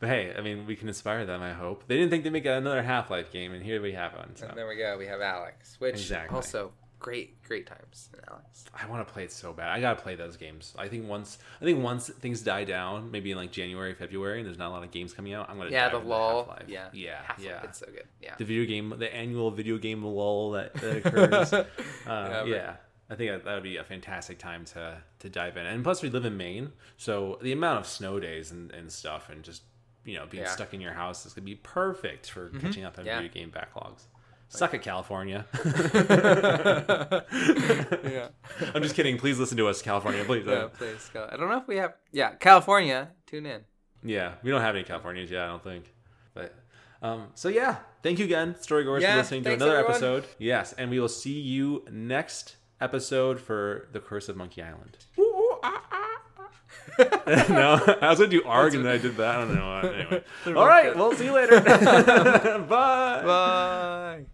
A: but hey, I mean, we can inspire them. I hope they didn't think they'd make another Half Life game, and here we have one. So
B: And there we go. We have Alyx, which
A: Exactly.
B: also great, great times in Alyx.
A: I want to play it so bad. I gotta play those games. I think once, I think once things die down, maybe in like January, February, and there's not a lot of games coming out, I'm gonna
B: Yeah, the lull.
A: Half-Life.
B: Yeah,
A: yeah,
B: Half-Life,
A: yeah.
B: It's so good. Yeah.
A: the video game, the annual video game lull that, that occurs. <laughs> uh,
B: Yeah,
A: yeah, I think that, that would be a fantastic time to to dive in. And plus, we live in Maine, so the amount of snow days and, and stuff, and just you know being
B: Yeah.
A: stuck in your house is gonna be perfect for catching up on
B: Yeah.
A: video game backlogs. Suck it, California. <laughs>
B: yeah.
A: I'm just kidding. Please listen to us, California. Please.
B: Yeah, uh, please go. I don't know if we have. Yeah, California. Tune in.
A: Yeah, we don't have any Californians yet, I don't think. But um, so yeah, thank you again, Storygoers,
B: Yeah,
A: for listening to another
B: everyone.
A: episode. Yes, and we will see you next episode for the Curse of Monkey Island. Ah, ah, ah. <laughs> no, I was gonna do arg and then I did that. I don't know. Anyway, <laughs> all right, we'll see you later. Bye.
B: Bye.